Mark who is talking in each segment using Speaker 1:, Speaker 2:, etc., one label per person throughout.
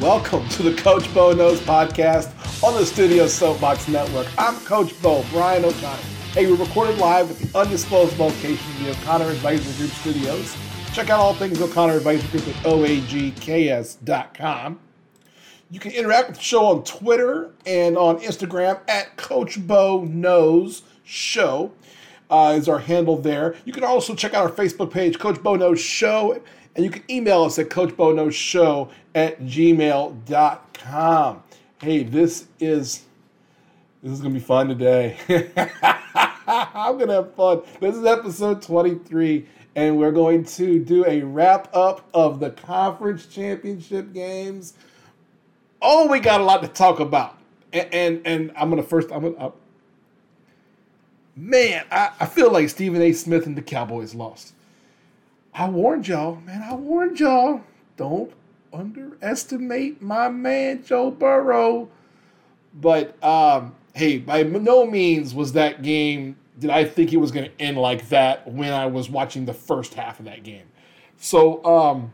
Speaker 1: Welcome to the Coach Bo Knows podcast on the Studio Soapbox Network. I'm Coach Bo, Brian O'Connor. Hey, we're recorded live at the undisclosed location of the O'Connor Advisory Group studios. Check out all things O'Connor Advisory Group at oagks.com. You can interact with the show on Twitter and on Instagram at Coach Bo Knows Show uh, is our handle there. You can also check out our Facebook page, Coach Bo Knows Show, and you can email us at coachboknowsshow at gmail.com. Hey, this is this is gonna be fun today. I'm gonna have fun. This is episode 23, and we're going to do a wrap up of the conference championship games. Oh, we got a lot to talk about, and and, and I'm gonna first I'm gonna. Uh, man, I, I feel like Stephen A. Smith and the Cowboys lost. I warned y'all, man. I warned y'all. Don't underestimate my man Joe Burrow. But um, hey, by no means was that game did I think it was going to end like that when I was watching the first half of that game. So um,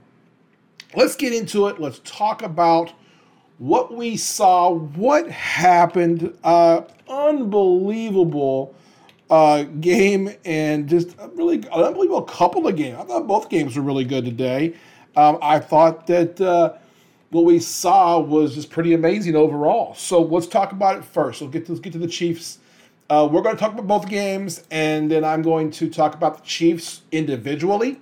Speaker 1: let's get into it. Let's talk about what we saw, what happened. Uh, unbelievable uh, game, and just really an unbelievable couple of games. I thought both games were really good today. Um, I thought that uh, what we saw was just pretty amazing overall. So let's talk about it first. Let's get to, let's get to the Chiefs. Uh, we're going to talk about both games, and then I'm going to talk about the Chiefs individually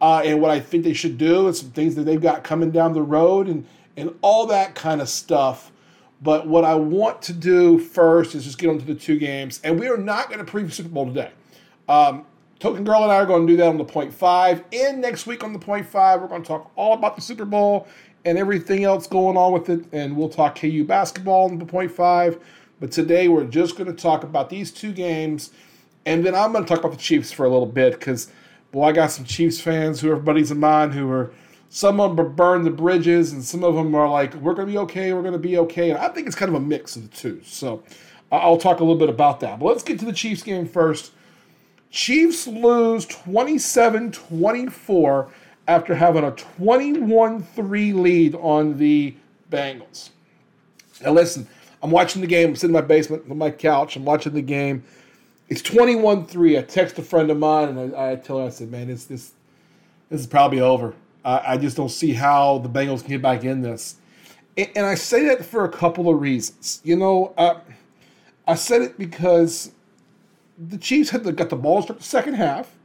Speaker 1: uh, and what I think they should do, and some things that they've got coming down the road, and and all that kind of stuff. But what I want to do first is just get onto the two games, and we are not going to preview Super Bowl today. Um, Token Girl and I are going to do that on the point five. And next week on the point five, we're going to talk all about the Super Bowl and everything else going on with it. And we'll talk KU basketball on the point five. But today we're just going to talk about these two games. And then I'm going to talk about the Chiefs for a little bit because, boy, I got some Chiefs fans who are buddies of mine who are some of them burn the bridges, and some of them are like, we're going to be okay, we're going to be okay. And I think it's kind of a mix of the two. So I'll talk a little bit about that. But let's get to the Chiefs game first. Chiefs lose 27 24 after having a 21 3 lead on the Bengals. Now, listen, I'm watching the game. I'm sitting in my basement on my couch. I'm watching the game. It's 21 3. I text a friend of mine and I, I tell her, I said, man, it's, this, this is probably over. I, I just don't see how the Bengals can get back in this. And, and I say that for a couple of reasons. You know, I said it because the Chiefs had the, got the ball start the second half,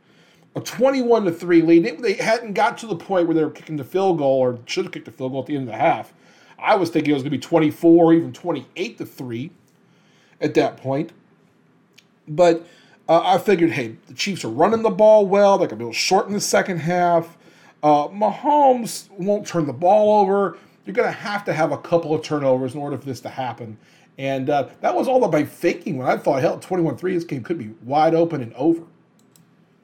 Speaker 1: a 21 to 3 lead. They, they hadn't got to the point where they were kicking the field goal or should have kicked the field goal at the end of the half. I was thinking it was going to be 24 or even 28 to 3 at that point. But uh, I figured, hey, the Chiefs are running the ball well. They're going to be able to shorten the second half. Uh, Mahomes won't turn the ball over. You're going to have to have a couple of turnovers in order for this to happen. And uh, that was all by thinking when I thought, hell, 21 3, this game could be wide open and over.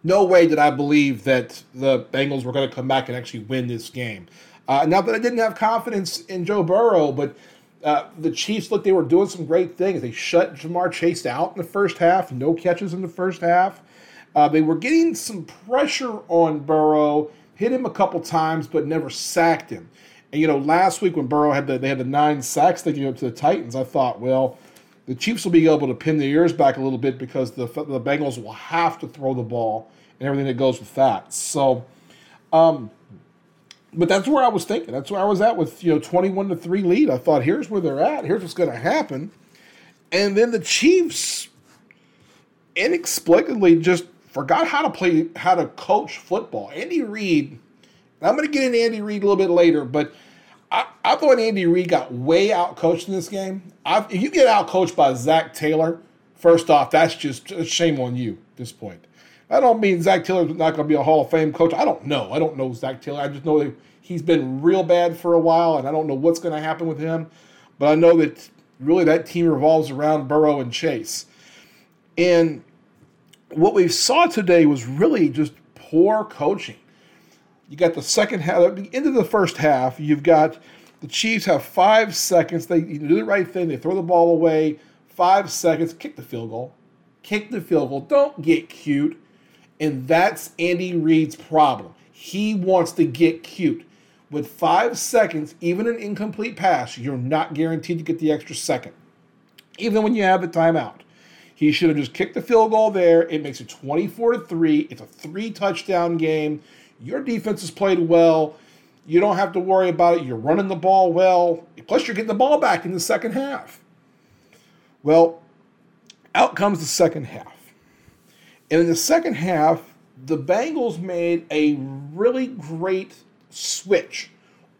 Speaker 1: No way did I believe that the Bengals were going to come back and actually win this game. Uh, not that I didn't have confidence in Joe Burrow, but uh, the Chiefs looked they were doing some great things. They shut Ja'Marr Chase out in the first half, no catches in the first half. Uh, they were getting some pressure on Burrow, hit him a couple times, but never sacked him. You know, last week when Burrow had the they had the nine sacks they gave up to the Titans, I thought, well, the Chiefs will be able to pin their ears back a little bit because the the Bengals will have to throw the ball and everything that goes with that. So, um, but that's where I was thinking. That's where I was at with you know twenty one to three lead. I thought, here's where they're at. Here's what's going to happen. And then the Chiefs inexplicably just forgot how to play, how to coach football. Andy Reid I'm going to get into Andy Reid a little bit later, but I, I thought Andy Reid got way out coached in this game. I, if you get out coached by Zac Taylor, first off, that's just a shame on you at this point. I don't mean Zac Taylor's not going to be a Hall of Fame coach. I don't know. I don't know Zac Taylor. I just know he's been real bad for a while, and I don't know what's going to happen with him. But I know that really that team revolves around Burrow and Chase. And what we saw today was really just poor coaching. You got the second half, the end of the first half, you've got the Chiefs have five seconds. They do the right thing. They throw the ball away. Five seconds, kick the field goal. Kick the field goal. Don't get cute. And that's Andy Reid's problem. He wants to get cute. with five seconds, even an incomplete pass, you're not guaranteed to get the extra second, even when you have the timeout. He should have just kicked the field goal there. It makes it 24 to 3. It's a three touchdown game. Your defense has played well. You don't have to worry about it. You're running the ball well. Plus, you're getting the ball back in the second half. Well, out comes the second half. And in the second half, the Bengals made a really great switch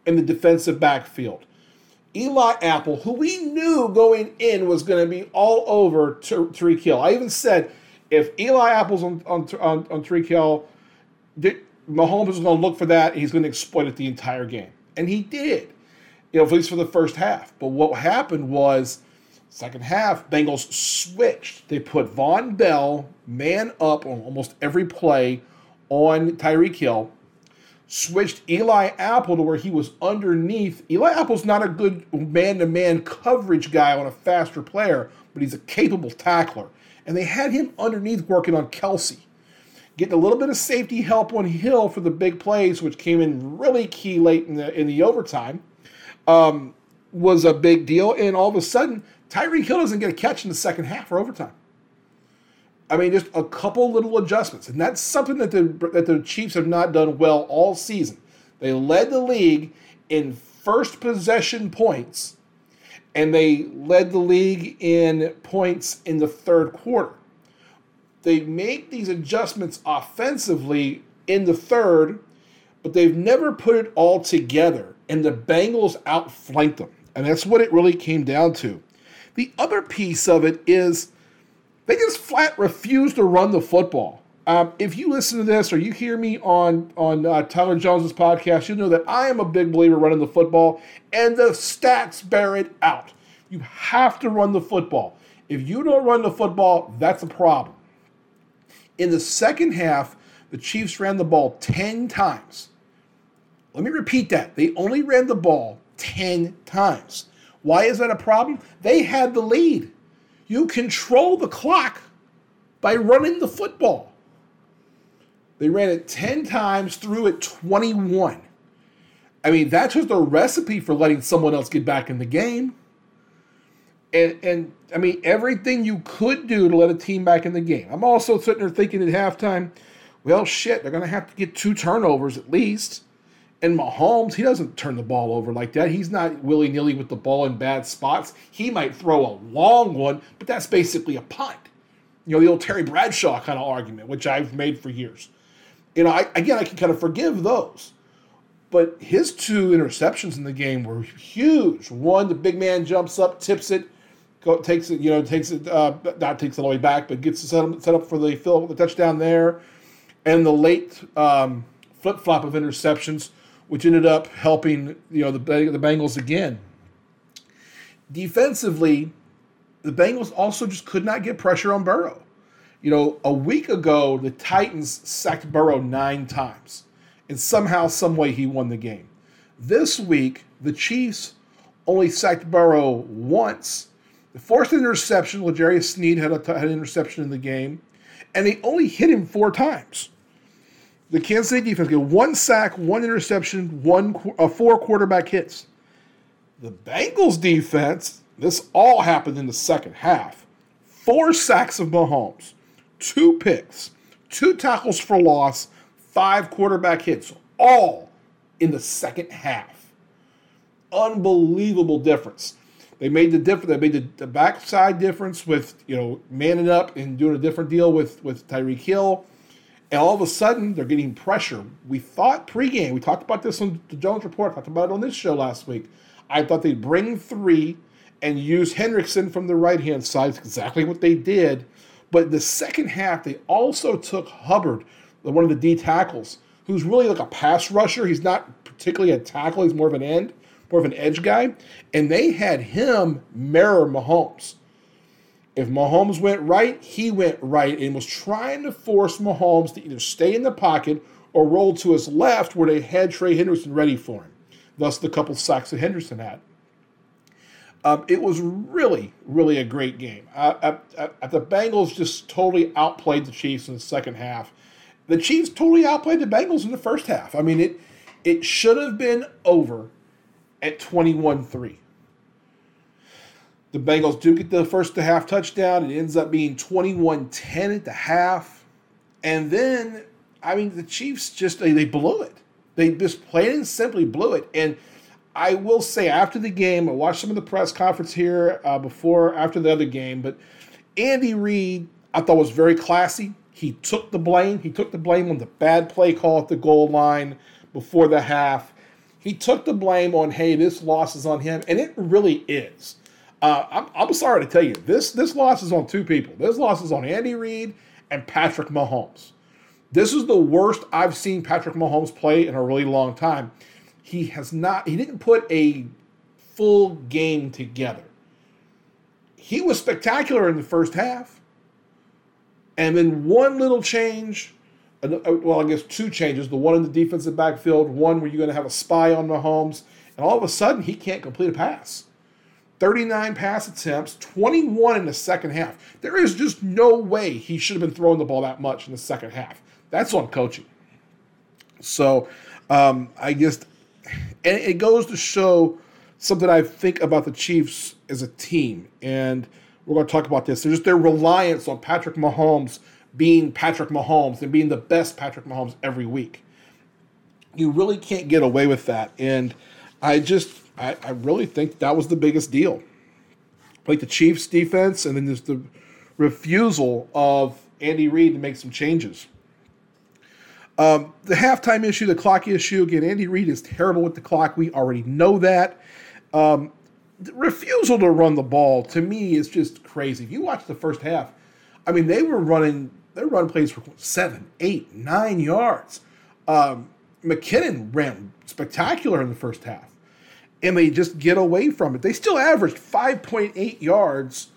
Speaker 1: in the defensive backfield. Eli Apple, who we knew going in was going to be all over Tyreek Hill. I even said if Eli Apple's on on on, on Tyreek Hill, Mahomes is going to look for that. he's going to exploit it the entire game, and he did. You know, at least for the first half. But what happened was, second half, Bengals switched. They put Vonn Bell man up on almost every play on Tyreek Hill switched Eli Apple to where he was underneath. Eli Apple's not a good man to man coverage guy on a faster player, but he's a capable tackler. And they had him underneath working on Kelce, getting a little bit of safety help on Hill for the big plays, which came in really key late in the in the overtime. Um, was a big deal, and all of a sudden, Tyreek Hill doesn't get a catch in the second half or overtime. I mean, just a couple little adjustments, and that's something that the that the Chiefs have not done well all season. They led the league in first possession points, and they led the league in points in the third quarter. They make these adjustments offensively in the third, but they've never put it all together, and the Bengals outflanked them, and that's what it really came down to. The other piece of it is they just flat refuse to run the football. Um, if you listen to this or you hear me on on uh, Tyler Jones's podcast, you know that I am a big believer running the football, and the stats bear it out. You have to run the football. If you don't run the football, that's a problem. In the second half, the Chiefs ran the ball 10 times. Let me repeat that. They only ran the ball 10 times. Why is that a problem? They had the lead. You control the clock by running the football. They ran it 10 times, threw it 21. I mean, that's just a recipe for letting someone else get back in the game. And, and I mean, everything you could do to let a team back in the game. I'm also sitting there thinking at halftime, well, shit, they're to have to get two turnovers at least. And Mahomes, he doesn't turn the ball over like that. He's not willy nilly with the ball in bad spots. He might throw a long one, but that's basically a punt. You know, the old Terry Bradshaw kind of argument, which I've made for years. You know, I, again, I can kind of forgive those. But his two interceptions in the game were huge. One, the big man jumps up, tips it, go, takes it, you know, takes it, uh, not takes it all the way back, but gets set up, set up for the fill, the touchdown there. And the late um, flip flop of interceptions which ended up helping you know the the Bengals again. Defensively, the Bengals also just could not get pressure on Burrow. You know, a week ago the Titans sacked Burrow nine times, and somehow, some way, he won the game. This week, the Chiefs only sacked Burrow once. The fourth interception, L'Jarius Sneed had, a, had an interception in the game, and they only hit him four times the Kansas City defense get one sack, one interception, one uh, four quarterback hits. The Bengals defense, this all happened in the second half. Four sacks of Mahomes, two picks, two tackles for loss, five quarterback hits, all in the second half. Unbelievable difference. They made the difference. They made the, the backside difference with you know manning up and doing a different deal with with Tyreek Hill and all of a sudden, they're getting pressure. We thought pregame, we talked about this on the Jones Report, talked about it on this show last week. I thought they'd bring three and use Hendrickson from the right hand side. It's exactly what they did. But the second half, they also took Hubbard, one of the D tackles, who's really like a pass rusher. He's not particularly a tackle, he's more of an end, more of an edge guy. And they had him mirror Mahomes. If Mahomes went right, he went right and was trying to force Mahomes to either stay in the pocket or roll to his left where they had Trey Henderson ready for him. Thus, the couple sacks that Henderson had. Um, it was really, really a great game. The Bengals just totally outplayed the Chiefs in the second half. The Chiefs totally outplayed the Bengals in the first half. I mean, it It should have been over at 21 3. The Bengals do get the first to half touchdown. It ends up being 21 10 at the half. And then, I mean, the Chiefs just, they, they blew it. They just plain and simply blew it. And I will say, after the game, I watched some of the press conference here uh, before, after the other game, but Andy Reid, I thought was very classy. He took the blame. He took the blame on the bad play call at the goal line before the half. He took the blame on, hey, this loss is on him, and it really is. Uh, I'm, I'm sorry to tell you, this this loss is on two people. This loss is on Andy Reid and Patrick Mahomes. This is the worst I've seen Patrick Mahomes play in a really long time. He has not. He didn't put a full game together. He was spectacular in the first half, and then one little change. Uh, well, I guess two changes. The one in the defensive backfield, one where you're going to have a spy on Mahomes, and all of a sudden he can't complete a pass. 39 pass attempts, 21 in the second half. There is just no way he should have been throwing the ball that much in the second half. That's on coaching. So um, I just, and it goes to show something I think about the Chiefs as a team. And we're going to talk about this. There's just their reliance on Patrick Mahomes being Patrick Mahomes and being the best Patrick Mahomes every week. You really can't get away with that. And I just, I, I really think that was the biggest deal. Like the Chiefs defense, and then there's the refusal of Andy Reid to make some changes. Um, the halftime issue, the clock issue, again, Andy Reid is terrible with the clock. We already know that. Um, the refusal to run the ball, to me, is just crazy. If you watch the first half, I mean, they were running, they run plays for seven, eight, nine yards. Um, McKinnon ran spectacular in the first half and they just get away from it. They still averaged 5.8 yards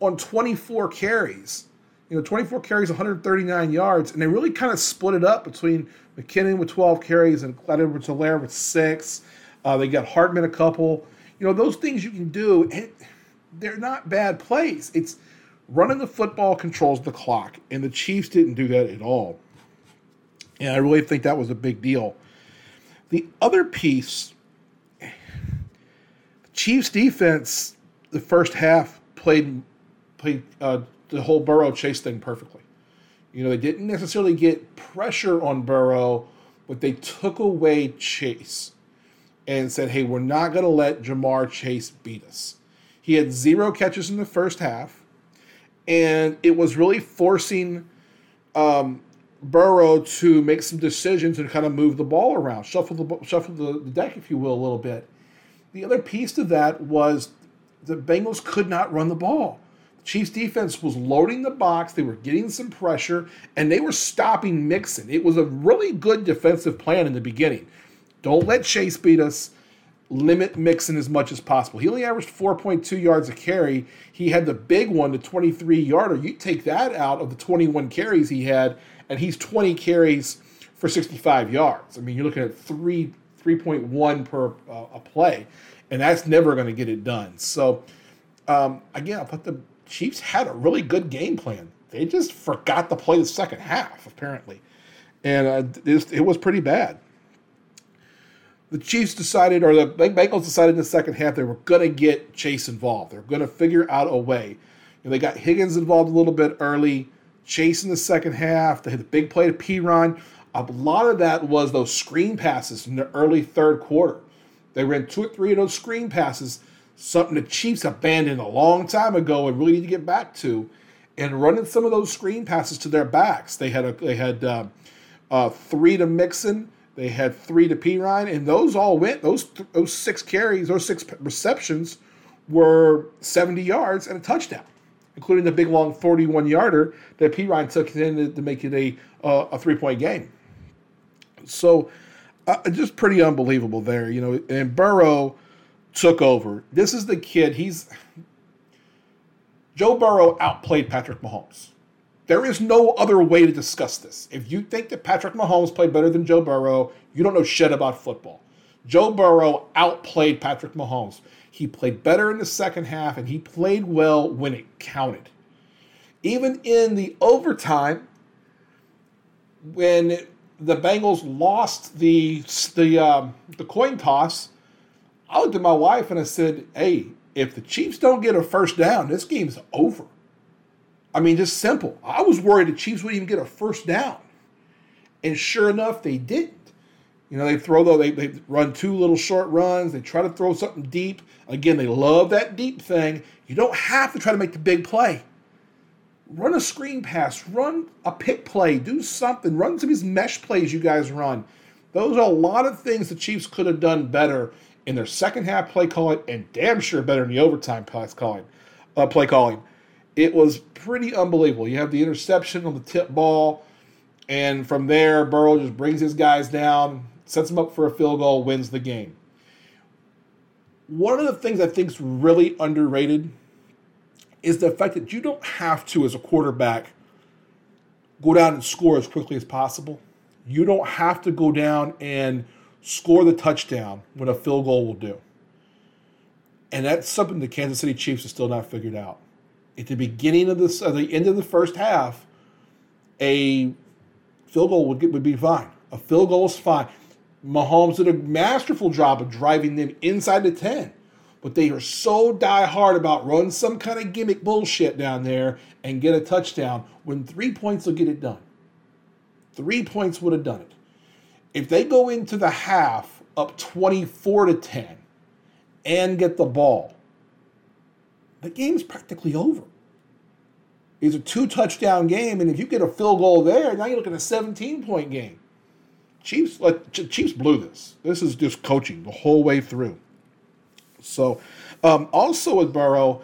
Speaker 1: on 24 carries. You know, 24 carries, 139 yards, and they really kind of split it up between McKinnon with 12 carries and Clyde Edwards-Helaire with six. Uh, they got Hardman a couple. You know, those things you can do, and they're not bad plays. It's running the football controls the clock, and the Chiefs didn't do that at all. And I really think that was a big deal. The other piece the Chiefs defense, the first half played played uh, the whole Burrow chase thing perfectly. You know, they didn't necessarily get pressure on Burrow, but they took away Chase and said, "Hey, we're not going to let Ja'Marr Chase beat us." He had zero catches in the first half, and it was really forcing um, Burrow to make some decisions and kind of move the ball around, shuffle the shuffle the, the deck, if you will, a little bit. The other piece to that was the Bengals could not run the ball. The Chiefs defense was loading the box, they were getting some pressure, and they were stopping Mixon. It was a really good defensive plan in the beginning. Don't let Chase beat us. Limit Mixon as much as possible. He only averaged 4.2 yards a carry. He had the big one, the 23 yarder. You take that out of the 21 carries he had, and he's 20 carries for 65 yards. I mean, you're looking at three 3.1 per uh, a play, and that's never going to get it done. So, um, again, I thought the Chiefs had a really good game plan. They just forgot to play the second half, apparently, and uh, it, it was pretty bad. The Chiefs decided, or the Bengals decided in the second half, they were going to get Chase involved. They're going to figure out a way. And they got Higgins involved a little bit early. Chase in the second half. They had the big play to Perine. A lot of that was those screen passes in the early third quarter. They ran two or three of those screen passes, something the Chiefs abandoned a long time ago and really need to get back to. And running some of those screen passes to their backs, they had a, they had uh, uh, three to Mixon, they had three to Perine, and those all went. Those those six carries, those six receptions, were 70 yards and a touchdown, including the big long 41 yarder that Perine took in to, to make it a uh, a three point game. So uh, just pretty unbelievable there, you know. And Burrow took over. This is the kid. He's Joe Burrow outplayed Patrick Mahomes. There is no other way to discuss this. If you think that Patrick Mahomes played better than Joe Burrow, you don't know shit about football. Joe Burrow outplayed Patrick Mahomes. He played better in the second half and he played well when it counted. Even in the overtime, when the Bengals lost the the um, the coin toss, I looked at my wife and I said, "Hey, if the Chiefs don't get a first down, this game's over." I mean, just simple. I was worried the Chiefs wouldn't even get a first down, and sure enough, they didn't. You know, they throw though they, they run two little short runs. They try to throw something deep. Again, they love that deep thing. You don't have to try to make the big play. Run a screen pass, run a pick play, do something, run some of these mesh plays you guys run. Those are a lot of things the Chiefs could have done better in their second half play calling, and damn sure better in the overtime play calling. Uh, play calling. It was pretty unbelievable. You have the interception on the tip ball, and from there, Burrow just brings his guys down, sets them up for a field goal, wins the game. One of the things I think is really underrated is the fact that you don't have to, as a quarterback, go down and score as quickly as possible. You don't have to go down and score the touchdown when a field goal will do. And that's something the Kansas City Chiefs have still not figured out. At the beginning of this, at the end of the first half, a field goal would, get, would be fine. A field goal is fine. Mahomes did a masterful job of driving them inside the 10 but they are so die hard about running some kind of gimmick bullshit down there and get a touchdown when three points will get it done. Three points would have done it. If they go into the half up 24 to 10 and get the ball, the game's practically over. It's a two touchdown game, and if you get a field goal there, now you're looking at a 17 point game. Chiefs, like, Chiefs blew this. This is just coaching the whole way through. So, um, also with Burrow,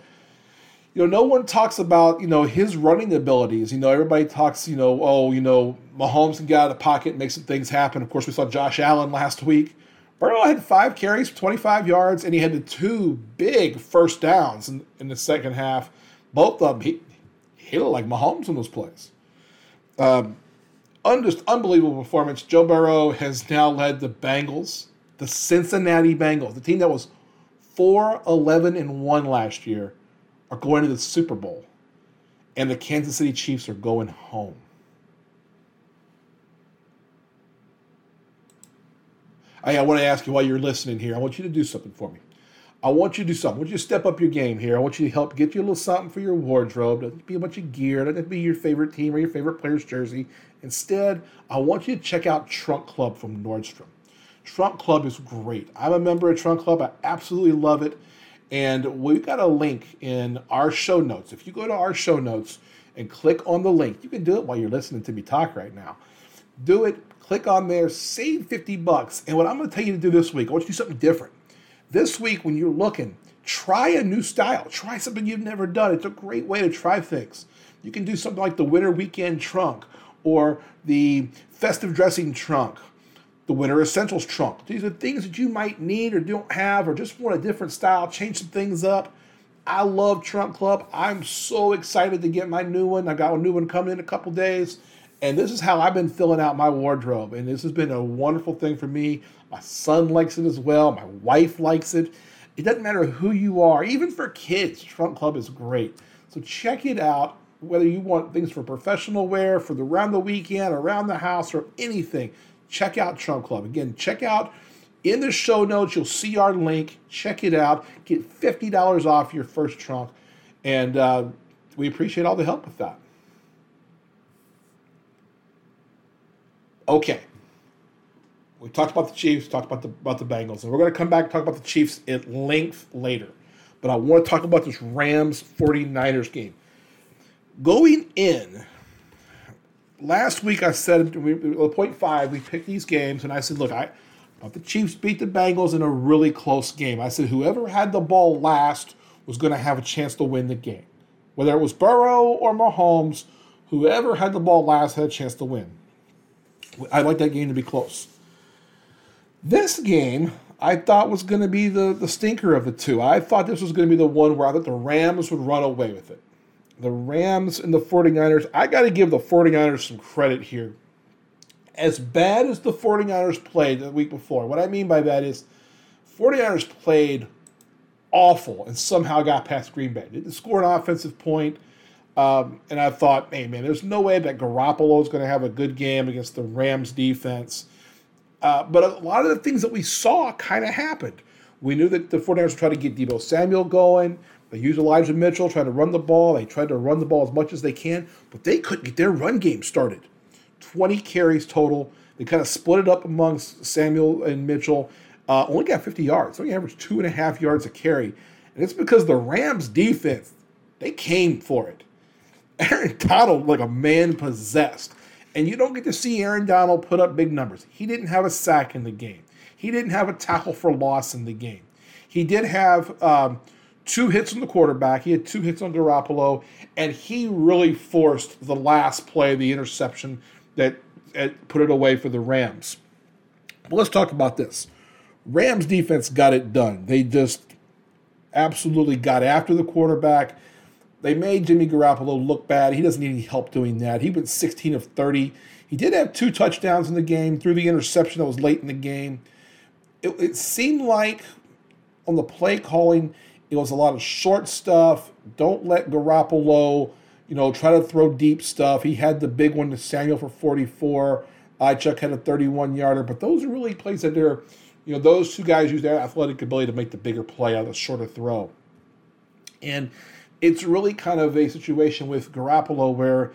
Speaker 1: you know, no one talks about you know his running abilities. You know, everybody talks, you know, oh, you know, Mahomes can get out of the pocket, make some things happen. Of course, we saw Josh Allen last week. Burrow had five carries, 25 yards, and he had the two big first downs in, in the second half. Both of them, he, he looked like Mahomes in those plays. Um, just unbelievable performance. Joe Burrow has now led the Bengals, the Cincinnati Bengals, the team that was 4 11 and 1 last year are going to the Super Bowl, and the Kansas City Chiefs are going home. I, I want to ask you while you're listening here, I want you to do something for me. I want you to do something. I want you to step up your game here. I want you to help get you a little something for your wardrobe. Doesn't be a bunch of gear. Doesn't be your favorite team or your favorite player's jersey. Instead, I want you to check out Trunk Club from Nordstrom. Trunk Club is great. I'm a member of Trunk Club. I absolutely love it. And we've got a link in our show notes. If you go to our show notes and click on the link, you can do it while you're listening to me talk right now. Do it, click on there, save 50 bucks. And what I'm going to tell you to do this week, I want you to do something different. This week, when you're looking, try a new style. Try something you've never done. It's a great way to try things. You can do something like the winter weekend trunk or the festive dressing trunk the Winter Essentials trunk. These are things that you might need or don't have or just want a different style, change some things up. I love Trunk Club. I'm so excited to get my new one. I got a new one coming in a couple days. And this is how I've been filling out my wardrobe. And this has been a wonderful thing for me. My son likes it as well. My wife likes it. It doesn't matter who you are, even for kids, Trunk Club is great. So check it out, whether you want things for professional wear, for the around the weekend, around the house, or anything check out Trunk Club. Again, check out in the show notes, you'll see our link. Check it out. Get $50 off your first trunk. And uh, we appreciate all the help with that. Okay. We talked about the Chiefs, talked about the about the Bengals, and we're going to come back and talk about the Chiefs at length later. But I want to talk about this Rams 49ers game. Going in, last week I said we, point five we picked these games, and I said, look, I thought the Chiefs beat the Bengals in a really close game. I said whoever had the ball last was going to have a chance to win the game, whether it was Burrow or Mahomes. Whoever had the ball last had a chance to win. I like that game to be close. This game, I thought was going to be the, the stinker of the two. I thought this was going to be the one where I thought the Rams would run away with it the Rams and the 49ers. I got to give the 49ers some credit here. As bad as the 49ers played the week before, what I mean by that is 49ers played awful and somehow got past Green Bay. Didn't score an offensive point. Um, and I thought, hey, man, there's no way that Garoppolo is going to have a good game against the Rams defense. Uh, but a lot of the things that we saw kind of happened. We knew that the 49ers were trying to get Deebo Samuel going. They used Elijah Mitchell, trying to run the ball. They tried to run the ball as much as they can, but they couldn't get their run game started. 20 carries total. They kind of split it up amongst Samuel and Mitchell. Uh, only got 50 yards. Only averaged two and a half yards a carry. And it's because the Rams defense, they came for it. Aaron Donald, like a man possessed. And you don't get to see Aaron Donald put up big numbers. He didn't have a sack in the game. He didn't have a tackle for loss in the game. He did have um, two hits on the quarterback. He had two hits on Garoppolo, and he really forced the last play, the interception that, that put it away for the Rams. But let's talk about this. Rams defense got it done. They just absolutely got after the quarterback. They made Jimmy Garoppolo look bad. He doesn't need any help doing that. He went 16 of 30. He did have two touchdowns in the game through the interception that was late in the game. It, it seemed like on the play calling, it was a lot of short stuff. Don't let Garoppolo, you know, try to throw deep stuff. He had the big one to Samuel for 44. Aiyuk had a 31 yarder, but those are really plays that they're, you know, those two guys use their athletic ability to make the bigger play out of the shorter throw. And it's really kind of a situation with Garoppolo where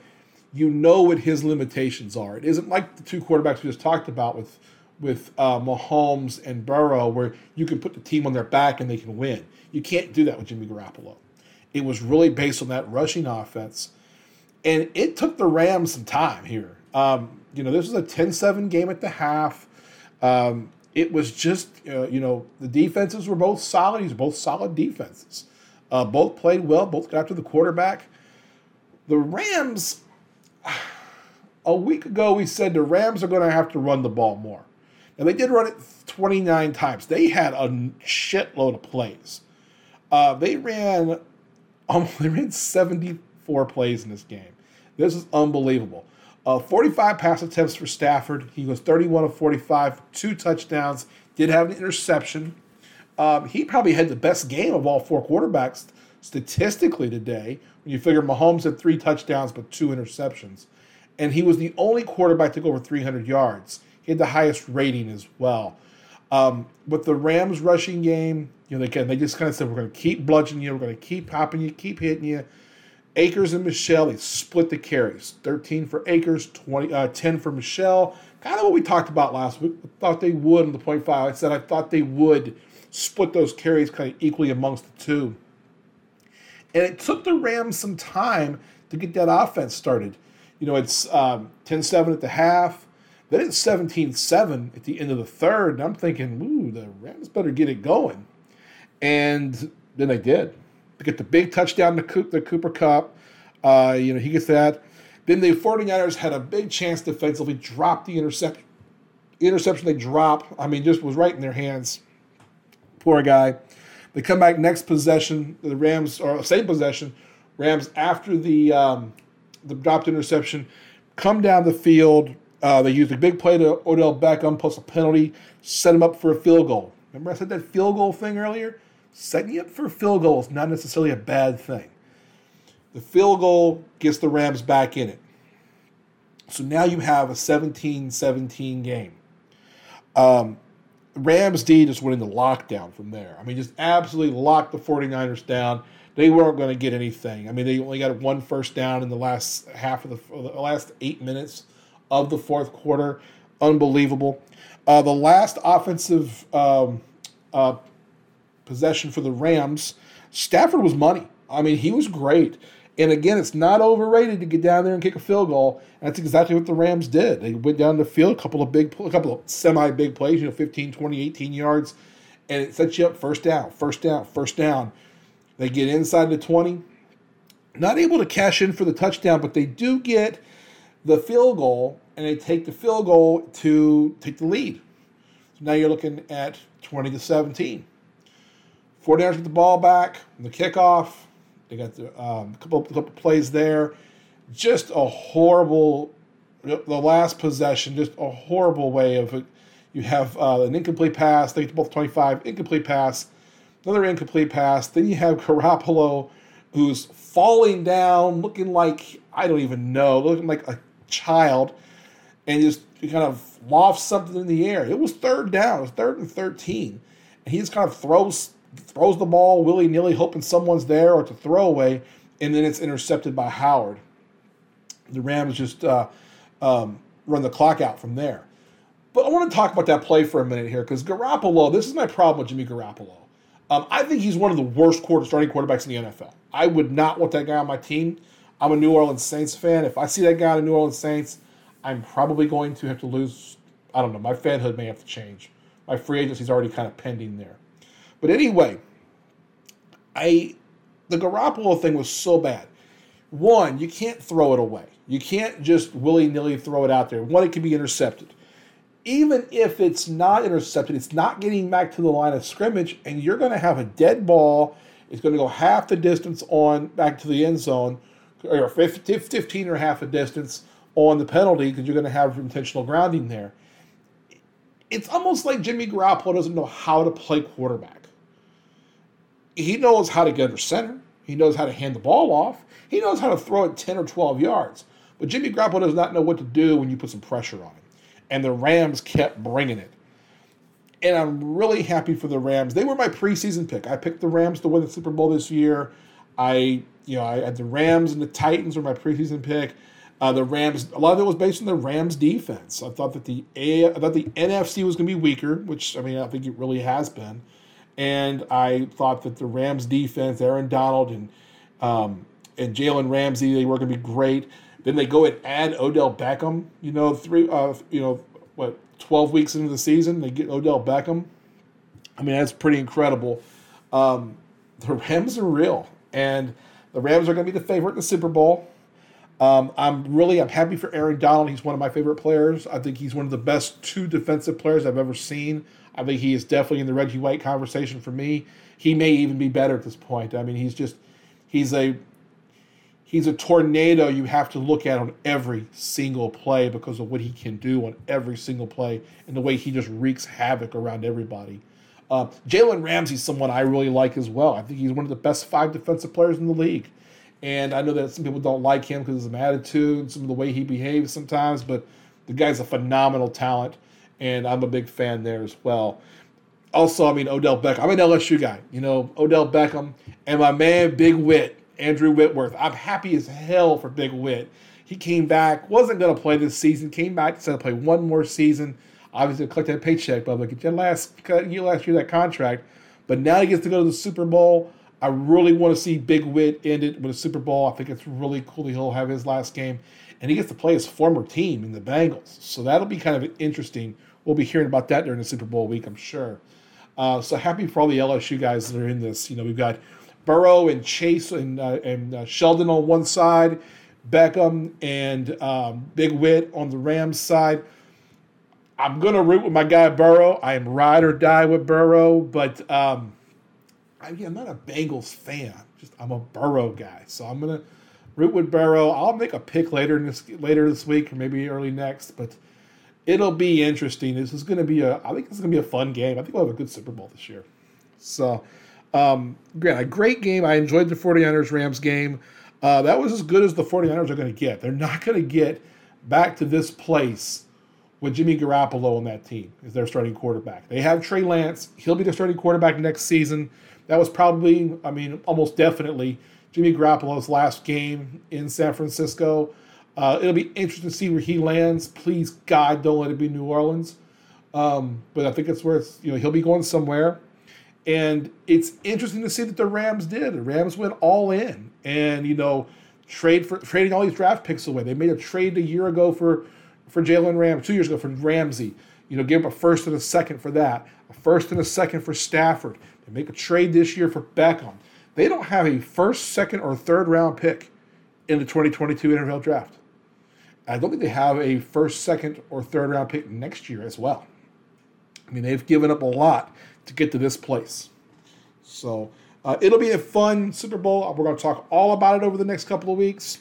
Speaker 1: you know what his limitations are. It isn't like the two quarterbacks we just talked about with with uh, Mahomes and Burrow, where you can put the team on their back and they can win. You can't do that with Jimmy Garoppolo. It was really based on that rushing offense, and it took the Rams some time here. Um, you know, this was a 10-7 game at the half. Um, it was just, uh, you know, the defenses were both solid. These both solid defenses. Uh, both played well. Both got to the quarterback. The Rams. A week ago, we said the Rams are going to have to run the ball more. And they did run it 29 times. They had a shitload of plays. Uh, they ran um, they ran 74 plays in this game. This is unbelievable. Uh, 45 pass attempts for Stafford. He was 31 of 45, two touchdowns. Did have an interception. Um, he probably had the best game of all four quarterbacks statistically today. When you figure Mahomes had three touchdowns but two interceptions, and he was the only quarterback to go over 300 yards. He had the highest rating as well. Um, with the Rams rushing game, you know, again, they just kind of said, we're going to keep bludgeoning you, we're going to keep popping you, keep hitting you. Akers and Michel, they split the carries 13 for Akers, 20, uh, 10 for Michel. Kind of what we talked about last week. I thought they would in the point five. I said I thought they would split those carries kind of equally amongst the two. And it took the Rams some time to get that offense started. You know, it's um, 10 7 at the half. Then it's 17 7 at the end of the third. And I'm thinking, ooh, the Rams better get it going. And then they did. They get the big touchdown to the Cooper Kupp. Uh, you know, he gets that. Then the 49ers had a big chance defensively, dropped the interception. Interception they drop, I mean, just was right in their hands. Poor guy. They come back next possession. The Rams, or same possession, Rams after the um, the dropped interception, come down the field, uh, they used a big play to Odell Beckham, plus a penalty, set him up for a field goal. Remember I said that field goal thing earlier? Setting you up for a field goal is not necessarily a bad thing. The field goal gets the Rams back in it. So now you have a 17 17 game. Um, Rams D just went into lockdown from there. I mean, just absolutely locked the 49ers down. They weren't going to get anything. I mean, they only got one first down in the last half of the, the last eight minutes of the fourth quarter. Unbelievable. Uh, the last offensive um, uh, possession for the Rams, Stafford was money. I mean, he was great. And again, it's not overrated to get down there and kick a field goal. That's exactly what the Rams did. They went down the field, a couple of big, a couple of semi big plays, you know, 15, 20, 18 yards, and it sets you up first down, first down, first down. They get inside the 20. Not able to cash in for the touchdown, but they do get the field goal and they take the field goal to take the lead. So now you're looking at 20 to 17. Four downs with the ball back, the kickoff. They got the um, couple, couple plays there. Just a horrible, the last possession, just a horrible way of. You have uh, an incomplete pass. They get to both 25, incomplete pass, another incomplete pass. Then you have Garoppolo who's falling down, looking like I don't even know, looking like a child, and just kind of lofts something in the air. It was third down, it was third and 13. And he just kind of throws throws the ball willy nilly, hoping someone's there or to throw away, and then it's intercepted by Howard. The Rams just uh, um, run the clock out from there. But I want to talk about that play for a minute here because Garoppolo, this is my problem with Jimmy Garoppolo. Um, I think he's one of the worst quarter, starting quarterbacks in the NFL. I would not want that guy on my team. I'm a New Orleans Saints fan. If I see that guy on the New Orleans Saints, I'm probably going to have to lose. I don't know. My fanhood may have to change. My free agency's already kind of pending there. But anyway, I the Garoppolo thing was so bad. One, you can't throw it away. You can't just willy nilly throw it out there. One, it can be intercepted. Even if it's not intercepted, it's not getting back to the line of scrimmage, and you're going to have a dead ball. It's going to go half the distance on back to the end zone, or 15 or half a distance on the penalty because you're going to have intentional grounding there. It's almost like Jimmy Garoppolo doesn't know how to play quarterback. He knows how to get under center. He knows how to hand the ball off. He knows how to throw it 10 or 12 yards. But Jimmy Garoppolo does not know what to do when you put some pressure on him. And the Rams kept bringing it. And I'm really happy for the Rams. They were my preseason pick. I picked the Rams to win the Super Bowl this year. I, you know, I had the Rams and the Titans were my preseason pick. Uh, the Rams, a lot of it was based on the Rams defense. I thought that the A, I thought the NFC was going to be weaker, which I mean I think it really has been, and I thought that the Rams defense, Aaron Donald and um, and Jalen Ramsey, they were going to be great. Then they go and add Odell Beckham. You know, three, uh, you know, what, twelve weeks into the season, they get Odell Beckham. I mean, that's pretty incredible. Um, the Rams are real, and the Rams are going to be the favorite in the Super Bowl. Um, I'm really I'm happy for Aaron Donald. He's one of my favorite players. I think he's one of the best two defensive players I've ever seen. I think he is definitely in the Reggie White conversation for me. He may even be better at this point. I mean, he's just he's a he's a tornado you have to look at on every single play because of what he can do on every single play and the way he just wreaks havoc around everybody. Uh, Jalen Ramsey's someone I really like as well. I think he's one of the best five defensive players in the league. And I know that some people don't like him because of his attitude, and some of the way he behaves sometimes, but the guy's a phenomenal talent, and I'm a big fan there as well. Also, I mean, Odell Beckham. I'm an LSU guy. You know, Odell Beckham and my man, Big Whit, Andrew Whitworth. I'm happy as hell for Big Whit. He came back, wasn't going to play this season, came back, decided to play one more season. Obviously, collect that paycheck, but get your last, you last year that contract. But now he gets to go to the Super Bowl. I really want to see Big Whit end it with a Super Bowl. I think it's really cool that he'll have his last game. And he gets to play his former team in the Bengals. So that'll be kind of interesting. We'll be hearing about that during the Super Bowl week, I'm sure. Uh, so happy for all the LSU guys that are in this. You know, we've got Burrow and Chase and, uh, and uh, Sheldon on one side, Beckham and um, Big Whit on the Rams side. I'm to root with my guy Burrow. I am ride or die with Burrow, but um, – I, am not a Bengals fan. Just I'm a Burrow guy, so I'm gonna root with Burrow. I'll make a pick later in this later this week or maybe early next, but it'll be interesting. This is gonna be a. I think it's gonna be a fun game. I think we'll have a good Super Bowl this year. So, um, a great game. I enjoyed the 49ers Rams game. Uh, that was as good as the 49ers are going to get. They're not going to get back to this place with Jimmy Garoppolo on that team as their starting quarterback. They have Trey Lance. He'll be the starting quarterback next season. That was probably, I mean, almost definitely Jimmy Garoppolo's last game in San Francisco. Uh, it'll be interesting to see where he lands. Please, God, don't let it be New Orleans. Um, but I think it's it's, you know, he'll be going somewhere. And it's interesting to see that the Rams did. The Rams went all in and, you know, trade for trading all these draft picks away. They made a trade a year ago for for Jalen Ram, two years ago for Ramsey. You know, give him a first and a second for that, a first and a second for Stafford. They make a trade this year for Beckham. They don't have a first, second, or third round pick in the 2022 NFL draft. I don't think they have a first, second, or third round pick next year as well. I mean, they've given up a lot to get to this place. So uh, it'll be a fun Super Bowl. We're going to talk all about it over the next couple of weeks.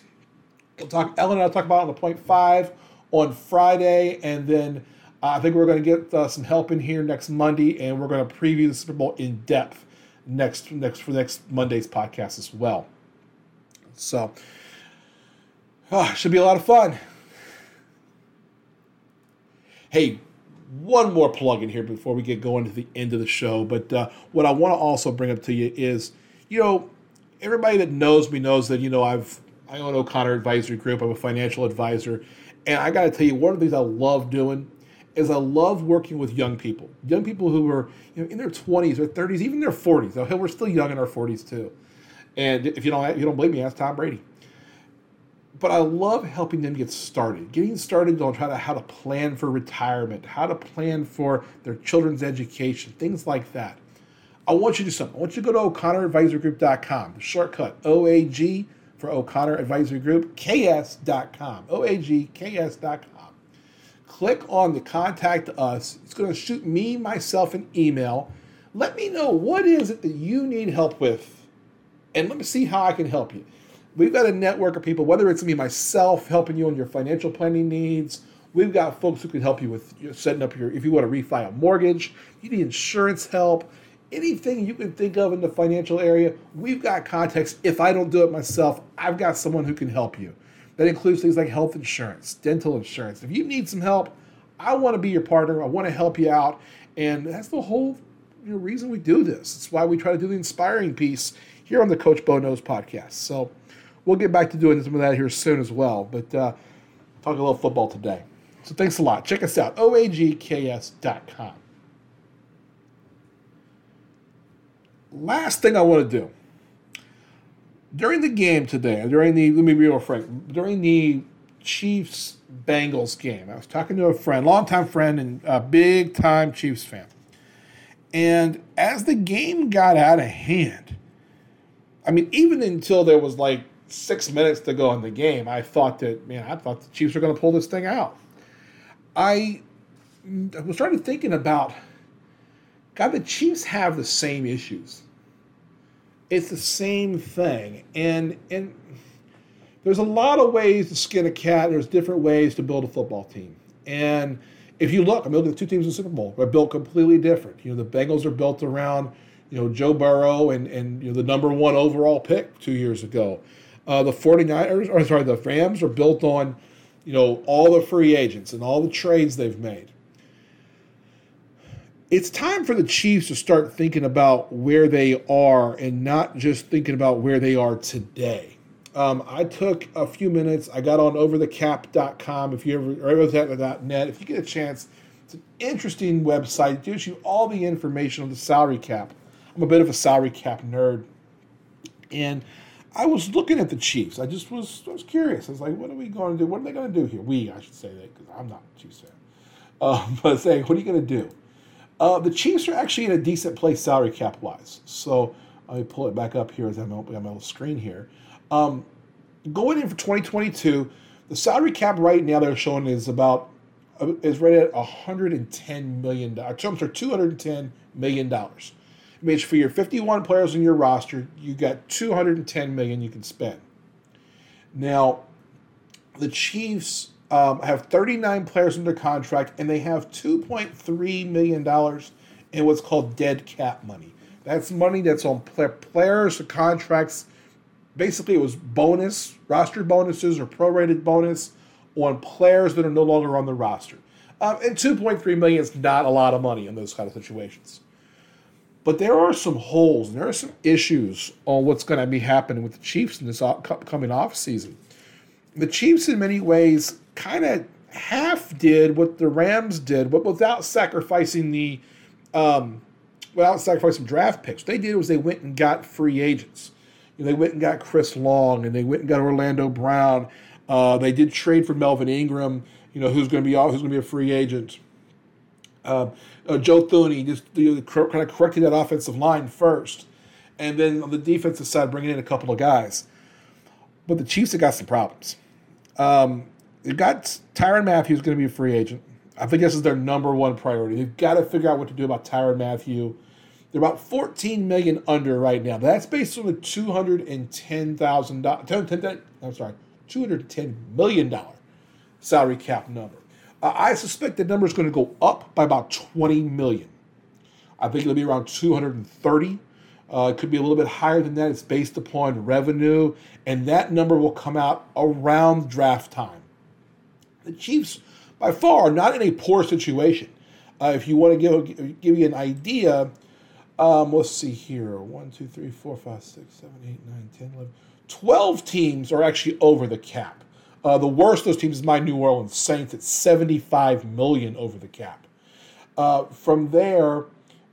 Speaker 1: We'll talk. Ellen and I'll talk about it on the point five on Friday, and then uh, I think we're going to get uh, some help in here next Monday, and we're going to preview the Super Bowl in depth next next for next Monday's podcast as well. So, oh, should be a lot of fun. Hey, one more plug in here before we get going to the end of the show. But uh, what I want to also bring up to you is, you know, everybody that knows me knows that you know I've I own O'Connor Advisory Group. I'm a financial advisor, and I got to tell you, one of the things I love doing is I love working with young people, young people who are you know in their 20s or 30s, even their 40s. Now, Hell, we're still young in our 40s too. And if you don't if you don't believe me, ask Tom Brady but I love helping them get started, getting started on how to how to plan for retirement, how to plan for their children's education, things like that. I want you to do something. I want you to go to o'connoradvisorygroup.com. The shortcut OAG for O'Connor Advisory Group, KS.com. OAGKS.com. Click on the contact us. It's going to shoot me, myself, an email. Let me know what is it that you need help with, and let me see how I can help you. We've got a network of people, whether it's me, myself, helping you on your financial planning needs. We've got folks who can help you with setting up your, if you want to refi a mortgage, you need insurance help, anything you can think of in the financial area, we've got contacts. If I don't do it myself, I've got someone who can help you. That includes things like health insurance, dental insurance. If you need some help, I want to be your partner. I want to help you out. And that's the whole you know, reason we do this. It's why we try to do the inspiring piece here on the Coach Bo Knows podcast. So, we'll get back to doing some of that here soon as well. But uh, talk a little football today. So thanks a lot. Check us out, oagks.com. Last thing I want to do. During the game today, during the, let me be real frank, during the Chiefs Bengals game, I was talking to a friend, longtime friend, and a big time Chiefs fan. And as the game got out of hand, I mean, even until there was like six minutes to go in the game, I thought that, man, I thought the Chiefs were going to pull this thing out. I, I was to thinking about, God, the Chiefs have the same issues. It's the same thing. And, and there's a lot of ways to skin a cat. There's different ways to build a football team. And if you look, I'm looking at the two teams in the Super Bowl. They're built completely different. You know, the Bengals are built around, you know, Joe Burrow and, and you know, the number one overall pick two years ago. Uh, the 49ers, or sorry, the Rams are built on, you know, all the free agents and all the trades they've made. It's time for the Chiefs to start thinking about where they are and not just thinking about where they are today. Um, I took a few minutes. I got on overthecap.com. If you ever, or overthecap.net, if you get a chance, it's an interesting website. It gives you all the information on the salary cap. I'm a bit of a salary cap nerd. And I was looking at the Chiefs. I just was I was curious. I was like, what are we going to do? What are they going to do here? We, I should say that because I'm not a Chiefs fan. Uh, but saying, what are you going to do? Uh, the Chiefs are actually in a decent place salary cap wise. So let me pull it back up here as I'm on my little screen here. Um, going in for 2022, the salary cap right now they're showing is about uh, is right at 110 million dollars. Are 210 million dollars means for your 51 players in your roster, you got 210 million you can spend. Now, the Chiefs um, have 39 players under contract, and they have 2.3 million dollars in what's called dead cap money. That's money that's on players contracts. Basically, it was bonus, roster bonuses, or prorated bonus on players that are no longer on the roster. Um, and 2.3 million is not a lot of money in those kind of situations. But there are some holes and there are some issues on what's going to be happening with the Chiefs in this coming off season. The Chiefs, in many ways, kind of half did what the Rams did, but without sacrificing the, um, without sacrificing draft picks. What they did was they went and got free agents. You know, they went and got Kyle Long, and they went and got Orlando Brown. Uh, they did trade for Melvin Ingram. You know, who's going to be who's going to be a free agent. Uh, uh, Joe Thuney just you know, kind of correcting that offensive line first, and then on the defensive side, bringing in a couple of guys. But the Chiefs have got some problems. Um, they've got Tyrann Mathieu going to be a free agent. I think this is their number one priority. They've got to figure out what to do about Tyrann Mathieu. They're about 14 million under right now. That's based on a 210 thousand dollars. I'm sorry, 210 million dollar salary cap number. I suspect the number is going to go up by about 20 million. I think it'll be around 230. Uh, it could be a little bit higher than that. It's based upon revenue, and that number will come out around draft time. The Chiefs, by far, are not in a poor situation. Uh, if you want to give give you an idea, um, let's see here: one, two, three, four, five, six, seven, eight, nine, ten, eleven, twelve teams are actually over the cap. Uh, the worst of those teams is my New Orleans Saints at 75 million over the cap. Uh, from there,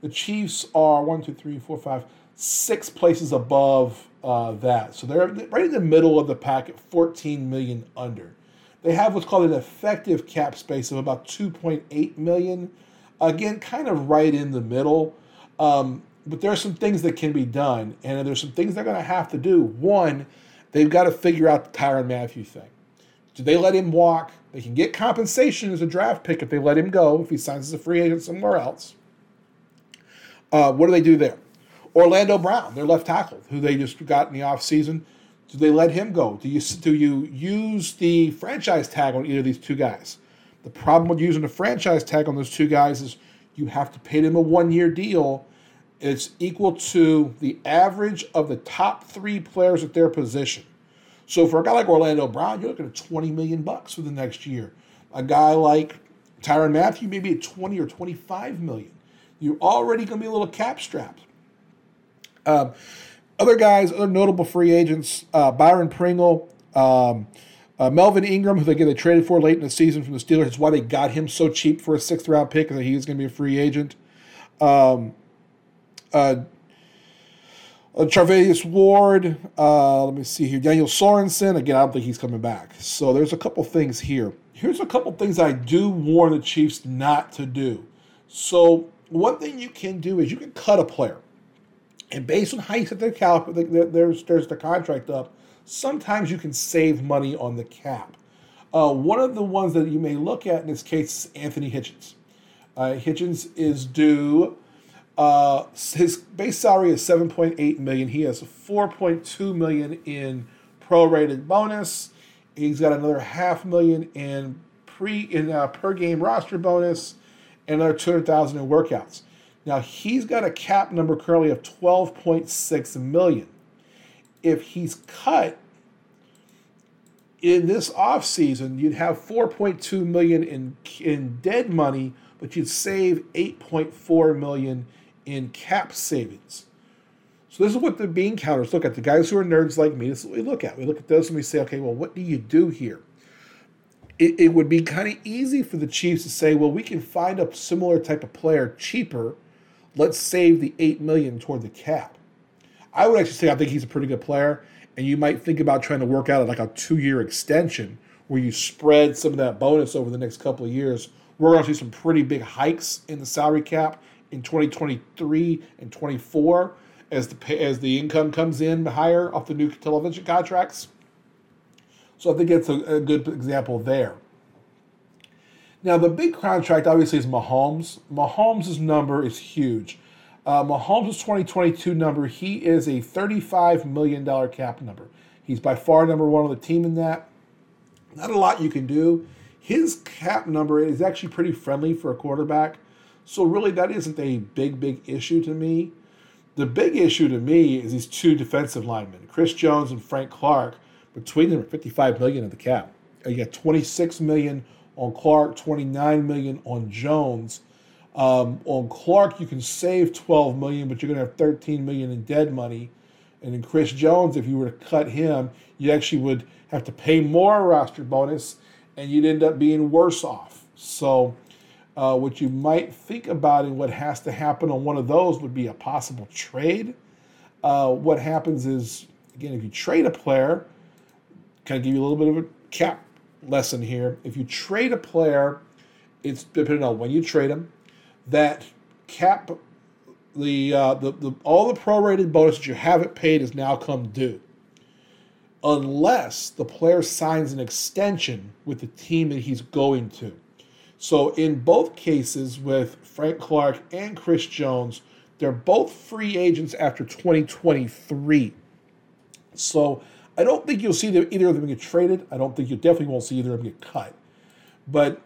Speaker 1: the Chiefs are one, two, three, four, five, six places above uh, that. So they're right in the middle of the pack at 14 million under. They have what's called an effective cap space of about 2.8 million. Again, kind of right in the middle. Um, but there are some things that can be done, and there's some things they're going to have to do. One, they've got to figure out the Tyrann Mathieu thing. Do they let him walk? They can get compensation as a draft pick if they let him go, if he signs as a free agent somewhere else. Uh, what do they do there? Orlando Brown, their left tackle, who they just got in the offseason. Do they let him go? Do you do you use the franchise tag on either of these two guys? The problem with using the franchise tag on those two guys is you have to pay them a one year deal. It's equal to the average of the top three players at their position. So for a guy like Orlando Brown, you're looking at 20 million bucks for the next year. A guy like Tyrann Mathieu, maybe at 20 or 25 million. You're already going to be a little cap strapped. Um, other guys, other notable free agents, uh, Byron Pringle, um, uh, Melvin Ingram, who they get they traded for late in the season from the Steelers. It's why they got him so cheap for a sixth round pick, because he was going to be a free agent. Um, uh, uh, Ward, uh, let me see here. Daniel Sorensen, again, I don't think he's coming back. So there's a couple things here. Here's a couple things I do warn the Chiefs not to do. So one thing you can do is you can cut a player. And based on how you set their cap, there's, there's the contract up, sometimes you can save money on the cap. Uh, one of the ones that you may look at in this case is Anthony Hitchens. Uh, Hitchens is due uh, his base salary is 7.8 million. He has 4.2 million in prorated bonus. He's got another half million in pre in uh, per game roster bonus, and another 200,000 in workouts. Now he's got a cap number currently of 12.6 million. If he's cut in this offseason, you'd have 4.2 million in in dead money, but you'd save 8.4 million in cap savings. So this is what the bean counters look at. The guys who are nerds like me, this is what we look at. We look at those and we say, okay, well, what do you do here? It, it would be kind of easy for the Chiefs to say, well, we can find a similar type of player cheaper. Let's save the eight million toward the cap. I would actually say I think he's a pretty good player, and you might think about trying to work out like a two-year extension where you spread some of that bonus over the next couple of years. We're going to see some pretty big hikes in the salary cap in 2023 and 24 as the as the income comes in higher off the new television contracts. So I think it's a, a good example there. Now the big contract obviously is Mahomes. Mahomes' number is huge. Uh, Mahomes' 2022 number, he is a $35 million cap number. He's by far number one on the team in that. Not a lot you can do. His cap number is actually pretty friendly for a quarterback. So really, that isn't a big, big issue to me. The big issue to me is these two defensive linemen, Chris Jones and Frank Clark. Between them, 55 million in the cap. You got 26 million on Clark, 29 million on Jones. Um, on Clark, you can save 12 million, but you're going to have 13 million in dead money. And in Chris Jones, if you were to cut him, you actually would have to pay more roster bonus, and you'd end up being worse off. So uh, what you might think about and what has to happen on one of those would be a possible trade. Uh, what happens is, again, if you trade a player, kind of give you a little bit of a cap lesson here. If you trade a player, it's depending on when you trade them, that cap, the, uh, the, the all the prorated bonus that you haven't paid is now come due. Unless the player signs an extension with the team that he's going to. So in both cases with Frank Clark and Chris Jones, they're both free agents after 2023. So I don't think you'll see either of them get traded. I don't think you definitely won't see either of them get cut. But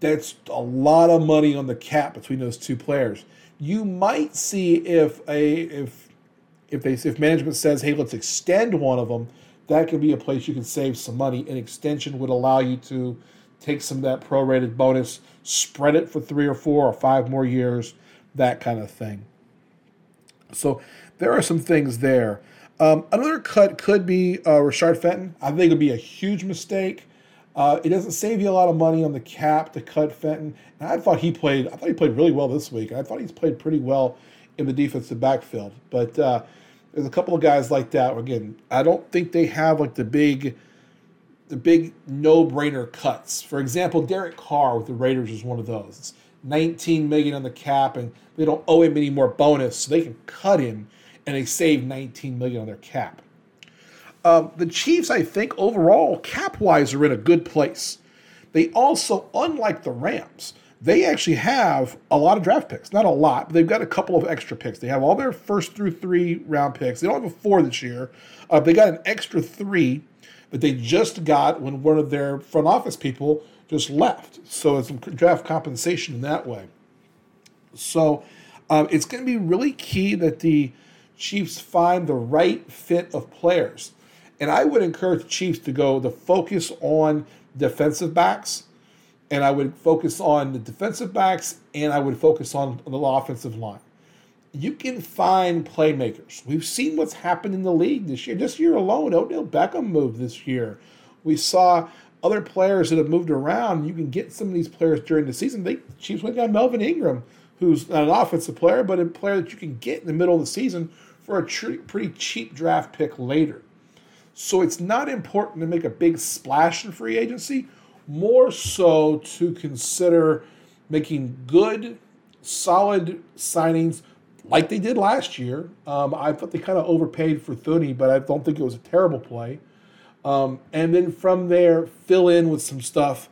Speaker 1: that's a lot of money on the cap between those two players. You might see if a if if they if management says, hey, let's extend one of them, that could be a place you can save some money. An extension would allow you to take some of that prorated bonus, spread it for three or four or five more years, that kind of thing. So there are some things there. Um, another cut could be uh, Rashard Fenton. I think it would be a huge mistake. Uh, it doesn't save you a lot of money on the cap to cut Fenton. And I thought he played. I thought he played really well this week. I thought he's played pretty well in the defensive backfield. But uh, there's a couple of guys like that. Again, I don't think they have like the big, the big no-brainer cuts. For example, Derek Carr with the Raiders is one of those. It's 19 million on the cap, and they don't owe him any more bonus, so they can cut him, and they save 19 million on their cap. Um, the Chiefs, I think, overall, cap wise, are in a good place. They also, unlike the Rams, they actually have a lot of draft picks. Not a lot, but they've got a couple of extra picks. They have all their first through three round picks. They don't have a four this year. Uh, they got an extra three that they just got when one of their front office people just left. So it's some draft compensation in that way. So um, it's going to be really key that the Chiefs find the right fit of players. And I would encourage Chiefs to go the focus on defensive backs, and I would focus on the defensive backs, and I would focus on the offensive line. You can find playmakers. We've seen what's happened in the league this year. This year alone, Odell Beckham moved this year. We saw other players that have moved around. You can get some of these players during the season. They Chiefs went got Melvin Ingram, who's not an offensive player, but a player that you can get in the middle of the season for a tr- pretty cheap draft pick later. So it's not important to make a big splash in free agency, more so to consider making good, solid signings like they did last year. Um, I thought they kind of overpaid for Thuney, but I don't think it was a terrible play. Um, and then from there, fill in with some stuff.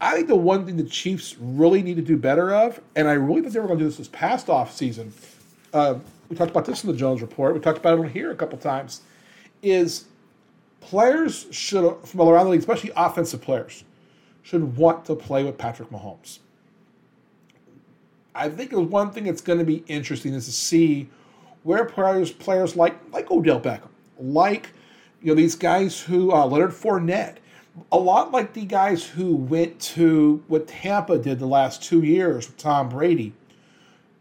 Speaker 1: I think the one thing the Chiefs really need to do better of, and I really thought they were going to do this this past off season. Uh, we talked about this in the Jones report. We talked about it on here a couple times. Is players should, from around the league, especially offensive players, should want to play with Patrick Mahomes. I think one thing that's going to be interesting is to see where players players like like Odell Beckham, like you know these guys who uh, Leonard Fournette, a lot like the guys who went to what Tampa did the last two years with Tom Brady.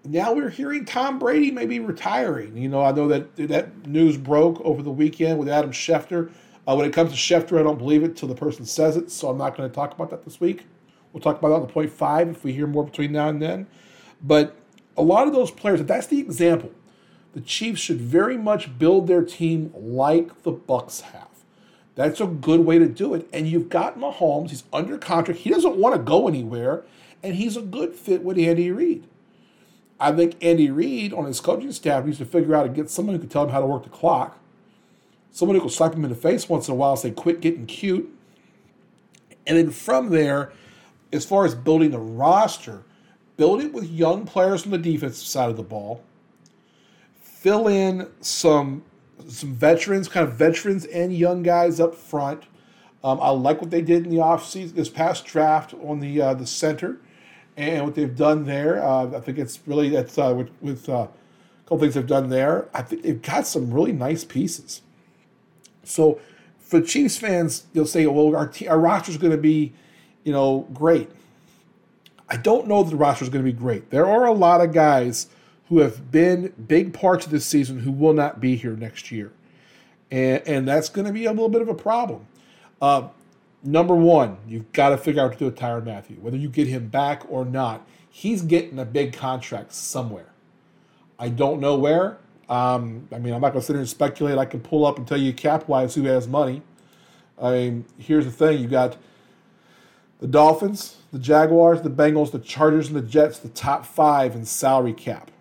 Speaker 1: Now we're hearing Tom Brady may be retiring. You know, I know that that news broke over the weekend with Adam Schefter uh, when it comes to Schefter, I don't believe it till the person says it, so I'm not going to talk about that this week. We'll talk about that on the point five if we hear more between now and then. But a lot of those players, if that's the example, the Chiefs should very much build their team like the Bucs have. That's a good way to do it. And you've got Mahomes, he's under contract. He doesn't want to go anywhere, and he's a good fit with Andy Reid. I think Andy Reid on his coaching staff needs to figure out and get someone who can tell him how to work the clock Somebody will slap him in the face once in a while and say, quit getting cute. And then from there, as far as building the roster, build it with young players on the defensive side of the ball. Fill in some some veterans, kind of veterans and young guys up front. Um, I like what they did in the offseason, this past draft on the uh, the center, and what they've done there. Uh, I think it's really that's uh, with, with uh, a couple things they've done there. I think they've got some really nice pieces. So for Chiefs fans, they'll say, well, our, t- our roster is going to be, you know, great. I don't know that the roster is going to be great. There are a lot of guys who have been big parts of this season who will not be here next year. And, and that's going to be a little bit of a problem. Uh, number one, you've got to figure out what to do with Tyrann Mathieu. Whether you get him back or not, he's getting a big contract somewhere. I don't know where. Um, I mean, I'm not going to sit here and speculate. I can pull up and tell you cap wise who has money. I mean, here's the thing you've got the Dolphins, the Jaguars, the Bengals, the Chargers, and the Jets, the top five in salary cap.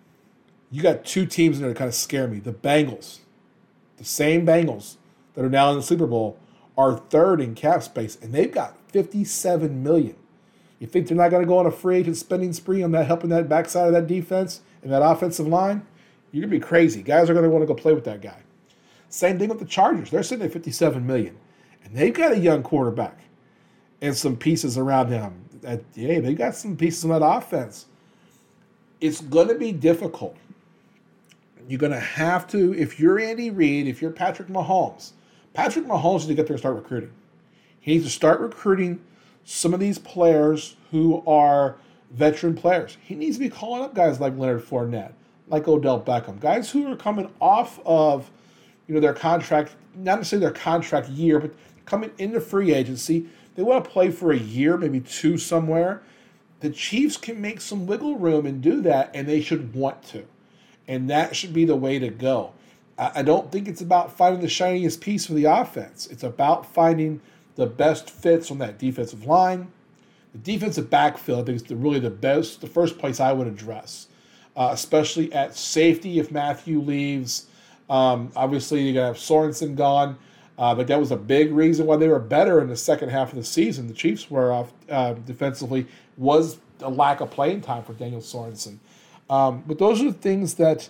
Speaker 1: You got two teams in there that kind of scare me. The Bengals, the same Bengals that are now in the Super Bowl, are third in cap space, and they've got 57 million. You think they're not going to go on a free agent spending spree on that, helping that backside of that defense and that offensive line? You're gonna be crazy. Guys are gonna want to go play with that guy. Same thing with the Chargers. They're sitting at 57 million, and they've got a young quarterback and some pieces around him. That, yeah, they got some pieces on that offense. It's gonna be difficult. You're going to have to, if you're Andy Reid, if you're Patrick Mahomes, Patrick Mahomes needs to get there and start recruiting. He needs to start recruiting some of these players who are veteran players. He needs to be calling up guys like Leonard Fournette, like Odell Beckham, guys who are coming off of, you know, their contract, not necessarily their contract year, but coming into free agency. They want to play for a year, maybe two somewhere. The Chiefs can make some wiggle room and do that, and they should want to. And that should be the way to go. I don't think it's about finding the shiniest piece for the offense. It's about finding the best fits on that defensive line. The defensive backfield, I think, is the, really the best, the first place I would address, uh, especially at safety if Mathieu leaves. Um, obviously, you're going to have Sorensen gone, uh, but that was a big reason why they were better in the second half of the season. The Chiefs were off uh, defensively, was a lack of playing time for Daniel Sorensen. Um, but those are the things that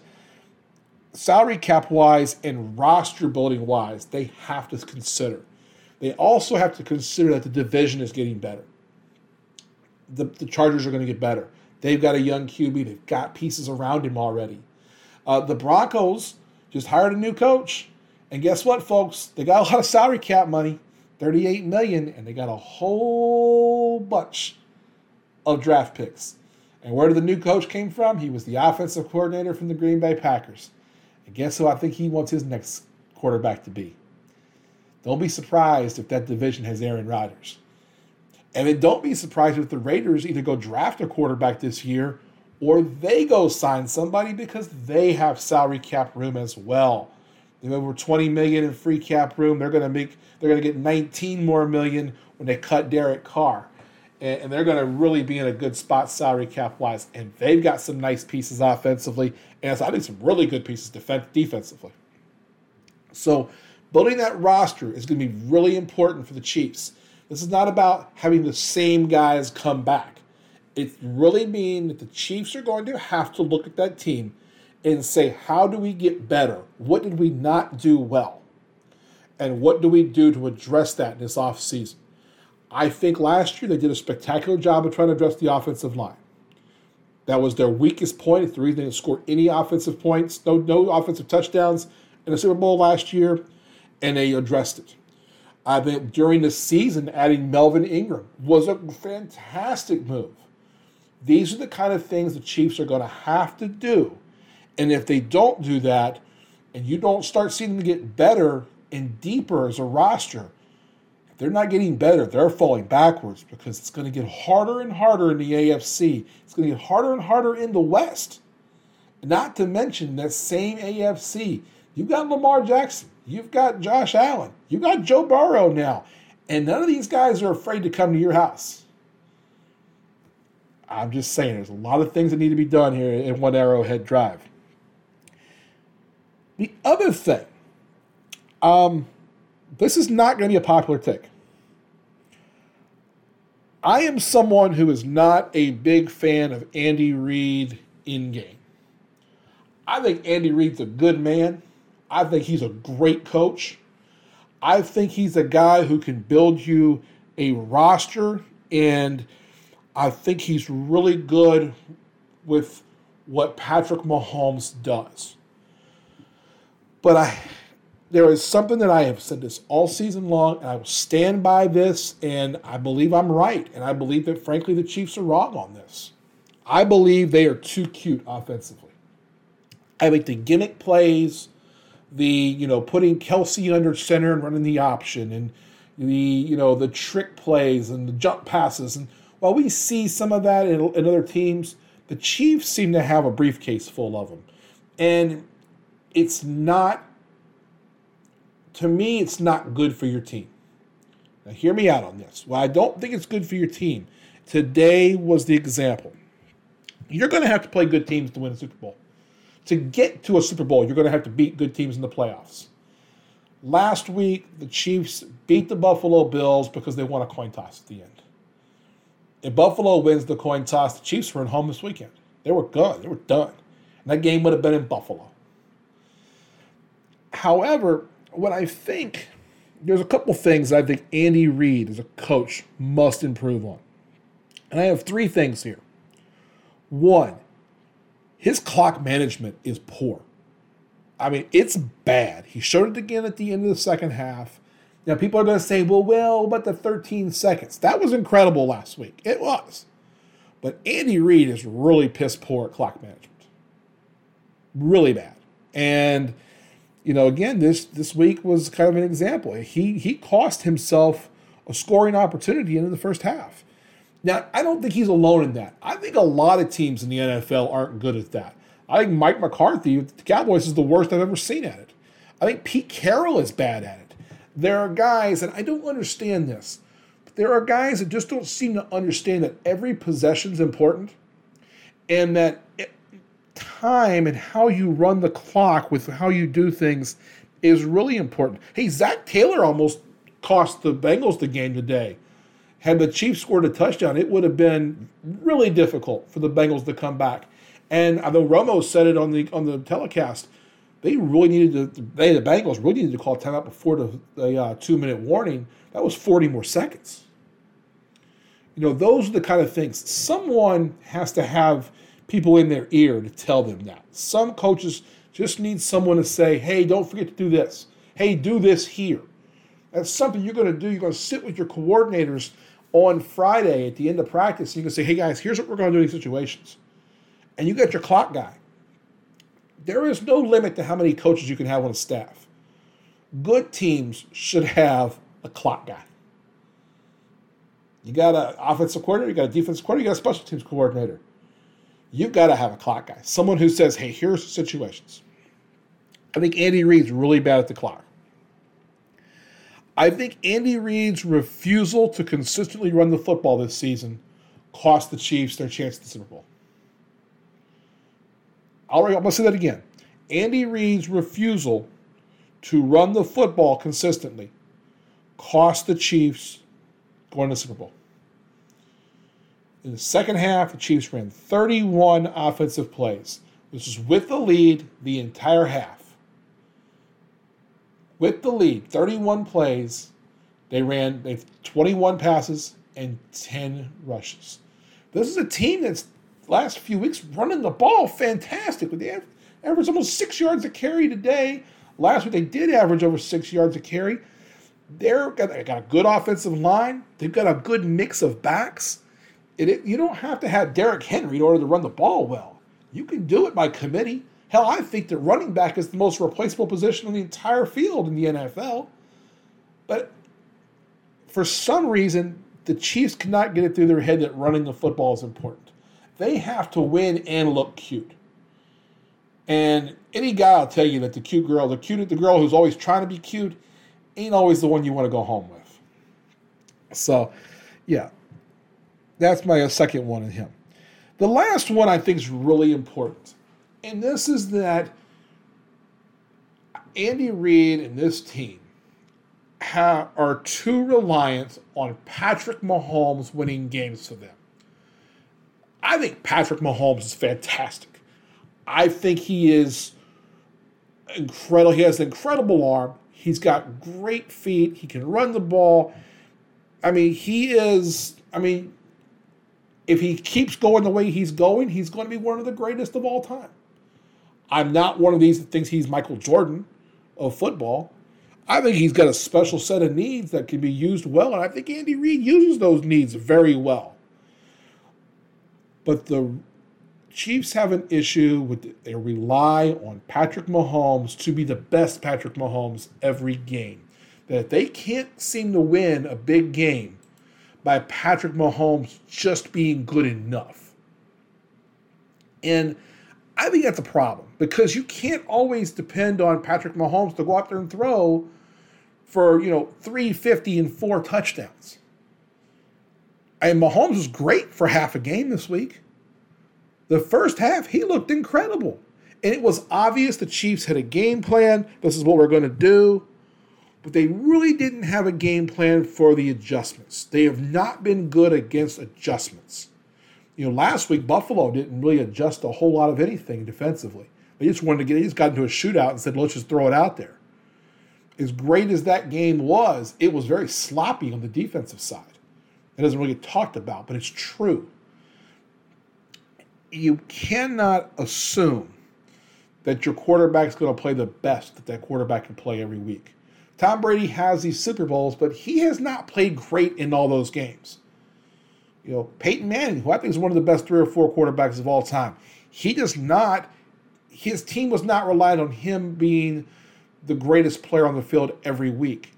Speaker 1: salary cap wise and roster building wise, they have to consider. They also have to consider that the division is getting better. The, the Chargers are going to get better. They've got a young QB. They've got pieces around him already. Uh, the Broncos just hired a new coach, and guess what, folks? They got a lot of salary cap money, thirty-eight million, and they got a whole bunch of draft picks. And where did the new coach came from? He was the offensive coordinator from the Green Bay Packers. And guess who I think he wants his next quarterback to be? Don't be surprised if that division has Aaron Rodgers. And then don't be surprised if the Raiders either go draft a quarterback this year or they go sign somebody because they have salary cap room as well. They have over 20 million in free cap room. They're gonna make they're gonna get 19 more million when they cut Derek Carr. And, and they're gonna really be in a good spot salary cap wise. And they've got some nice pieces offensively, and so I think some really good pieces defense defensively. So building that roster is going to be really important for the Chiefs. This is not about having the same guys come back. It really means that the Chiefs are going to have to look at that team and say, how do we get better? What did we not do well? And what do we do to address that in this offseason? I think last year they did a spectacular job of trying to address the offensive line. That was their weakest point. It's the reason they didn't score any offensive points, no, no offensive touchdowns in the Super Bowl last year and they addressed it. I think during the season, adding Melvin Ingram was a fantastic move. These are the kind of things the Chiefs are going to have to do. And if they don't do that, and you don't start seeing them get better and deeper as a roster, if they're not getting better, they're falling backwards because it's going to get harder and harder in the AFC. It's going to get harder and harder in the West. Not to mention that same AFC, You've got Lamar Jackson. You've got Josh Allen. You've got Joe Burrow now. And none of these guys are afraid to come to your house. I'm just saying, there's a lot of things that need to be done here in One Arrowhead Drive. The other thing, um, this is not going to be a popular take. I am someone who is not a big fan of Andy Reid in game. I think Andy Reid's a good man. I think he's a great coach. I think he's a guy who can build you a roster, and I think he's really good with what Patrick Mahomes does. But I there is something that I have said this all season long, and I will stand by this, and I believe I'm right. And I believe that frankly the Chiefs are wrong on this. I believe they are too cute offensively. I think the gimmick plays the you know putting Kelce under center and running the option and the you know the trick plays and the jump passes and while we see some of that in, in other teams, the Chiefs seem to have a briefcase full of them, and it's not. To me, it's not good for your team. Now, hear me out on this. Well, I don't think it's good for your team. Today was the example. You're going to have to play good teams to win a Super Bowl to get to a Super Bowl, you're going to have to beat good teams in the playoffs. Last week, the Chiefs beat the Buffalo Bills because they won a coin toss at the end. If Buffalo wins the coin toss, the Chiefs were at home this weekend. They were good. They were done. And that game would have been in Buffalo. However, what I think, there's a couple things I think Andy Reid as a coach must improve on. And I have three things here. One, his clock management is poor. I mean, it's bad. He showed it again at the end of the second half. Now, people are going to say, well, well, but the 13 seconds. That was incredible last week. It was. But Andy Reid is really piss poor at clock management. Really bad. And, you know, again, this this week was kind of an example. He he cost himself a scoring opportunity in the first half. Now, I don't think he's alone in that. I think a lot of teams in the NFL aren't good at that. I think Mike McCarthy the Cowboys is the worst I've ever seen at it. I think Pete Carroll is bad at it. There are guys, and I don't understand this, but there are guys that just don't seem to understand that every possession is important and that time and how you run the clock with how you do things is really important. Hey, Zac Taylor almost cost the Bengals the game today had the Chiefs scored a touchdown, it would have been really difficult for the Bengals to come back. And although Romo said it on the on the telecast, they really needed to. They the Bengals really needed to call timeout before the, the uh, two minute warning. That was forty more seconds. You know, those are the kind of things. Someone has to have people in their ear to tell them that. Some coaches just need someone to say, "Hey, don't forget to do this. Hey, do this here." That's something you're going to do. You're going to sit with your coordinators on Friday at the end of practice, you can say, hey guys, here's what we're going to do in these situations. And you got your clock guy. There is no limit to how many coaches you can have on a staff. Good teams should have a clock guy. You got an offensive coordinator, you got a defensive coordinator, you got a special teams coordinator. You've got to have a clock guy. Someone who says, hey, here's the situations. I think Andy Reid's really bad at the clock. I think Andy Reid's refusal to consistently run the football this season cost the Chiefs their chance at the Super Bowl. All right, I'm going to say that again. Andy Reid's refusal to run the football consistently cost the Chiefs going to the Super Bowl. In the second half, the Chiefs ran 31 offensive plays. This is with the lead the entire half with the lead, 31 plays. They ran they 21 passes and 10 rushes. This is a team that's last few weeks running the ball fantastic. With the average almost six yards a carry today. Last week they did average over six yards a carry. They're got, they got a good offensive line. They've got a good mix of backs. It, you don't have to have Derrick Henry in order to run the ball well. You can do it by committee. Hell, I think that running back is the most replaceable position in the entire field in the NFL. But for some reason, the Chiefs cannot get it through their head that running the football is important. They have to win and look cute. And any guy will tell you that the cute girl, the cute the girl who's always trying to be cute, ain't always the one you want to go home with. So, yeah, that's my second one in him. The last one I think is really important and this is that Andy Reid and this team are too reliant on Patrick Mahomes winning games for them. I think Patrick Mahomes is fantastic. I think he is incredible. He has an incredible arm. He's got great feet. He can run the ball. I mean, he is. I mean, if he keeps going the way he's going, he's going to be one of the greatest of all time. I'm not one of these that thinks he's Michael Jordan of football. I think he's got a special set of needs that can be used well, and I think Andy Reid uses those needs very well. But the Chiefs have an issue with they rely on Patrick Mahomes to be the best Patrick Mahomes every game. That if they can't seem to win a big game by Patrick Mahomes just being good enough. And I think that's a problem because you can't always depend on Patrick Mahomes to go out there and throw for, you know, 350 and four touchdowns. And Mahomes was great for half a game this week. The first half, he looked incredible. And it was obvious the Chiefs had a game plan. This is what we're going to do. But they really didn't have a game plan for the adjustments. They have not been good against adjustments. You know, last week Buffalo didn't really adjust a whole lot of anything defensively. They just wanted to get, they just got into a shootout and said, let's just throw it out there. As great as that game was, it was very sloppy on the defensive side. It doesn't really get talked about, but it's true. You cannot assume that your quarterback's going to play the best that that quarterback can play every week. Tom Brady has these Super Bowls, but he has not played great in all those games. You know, Peyton Manning, who I think is one of the best three or four quarterbacks of all time, he does not, his team was not reliant on him being the greatest player on the field every week.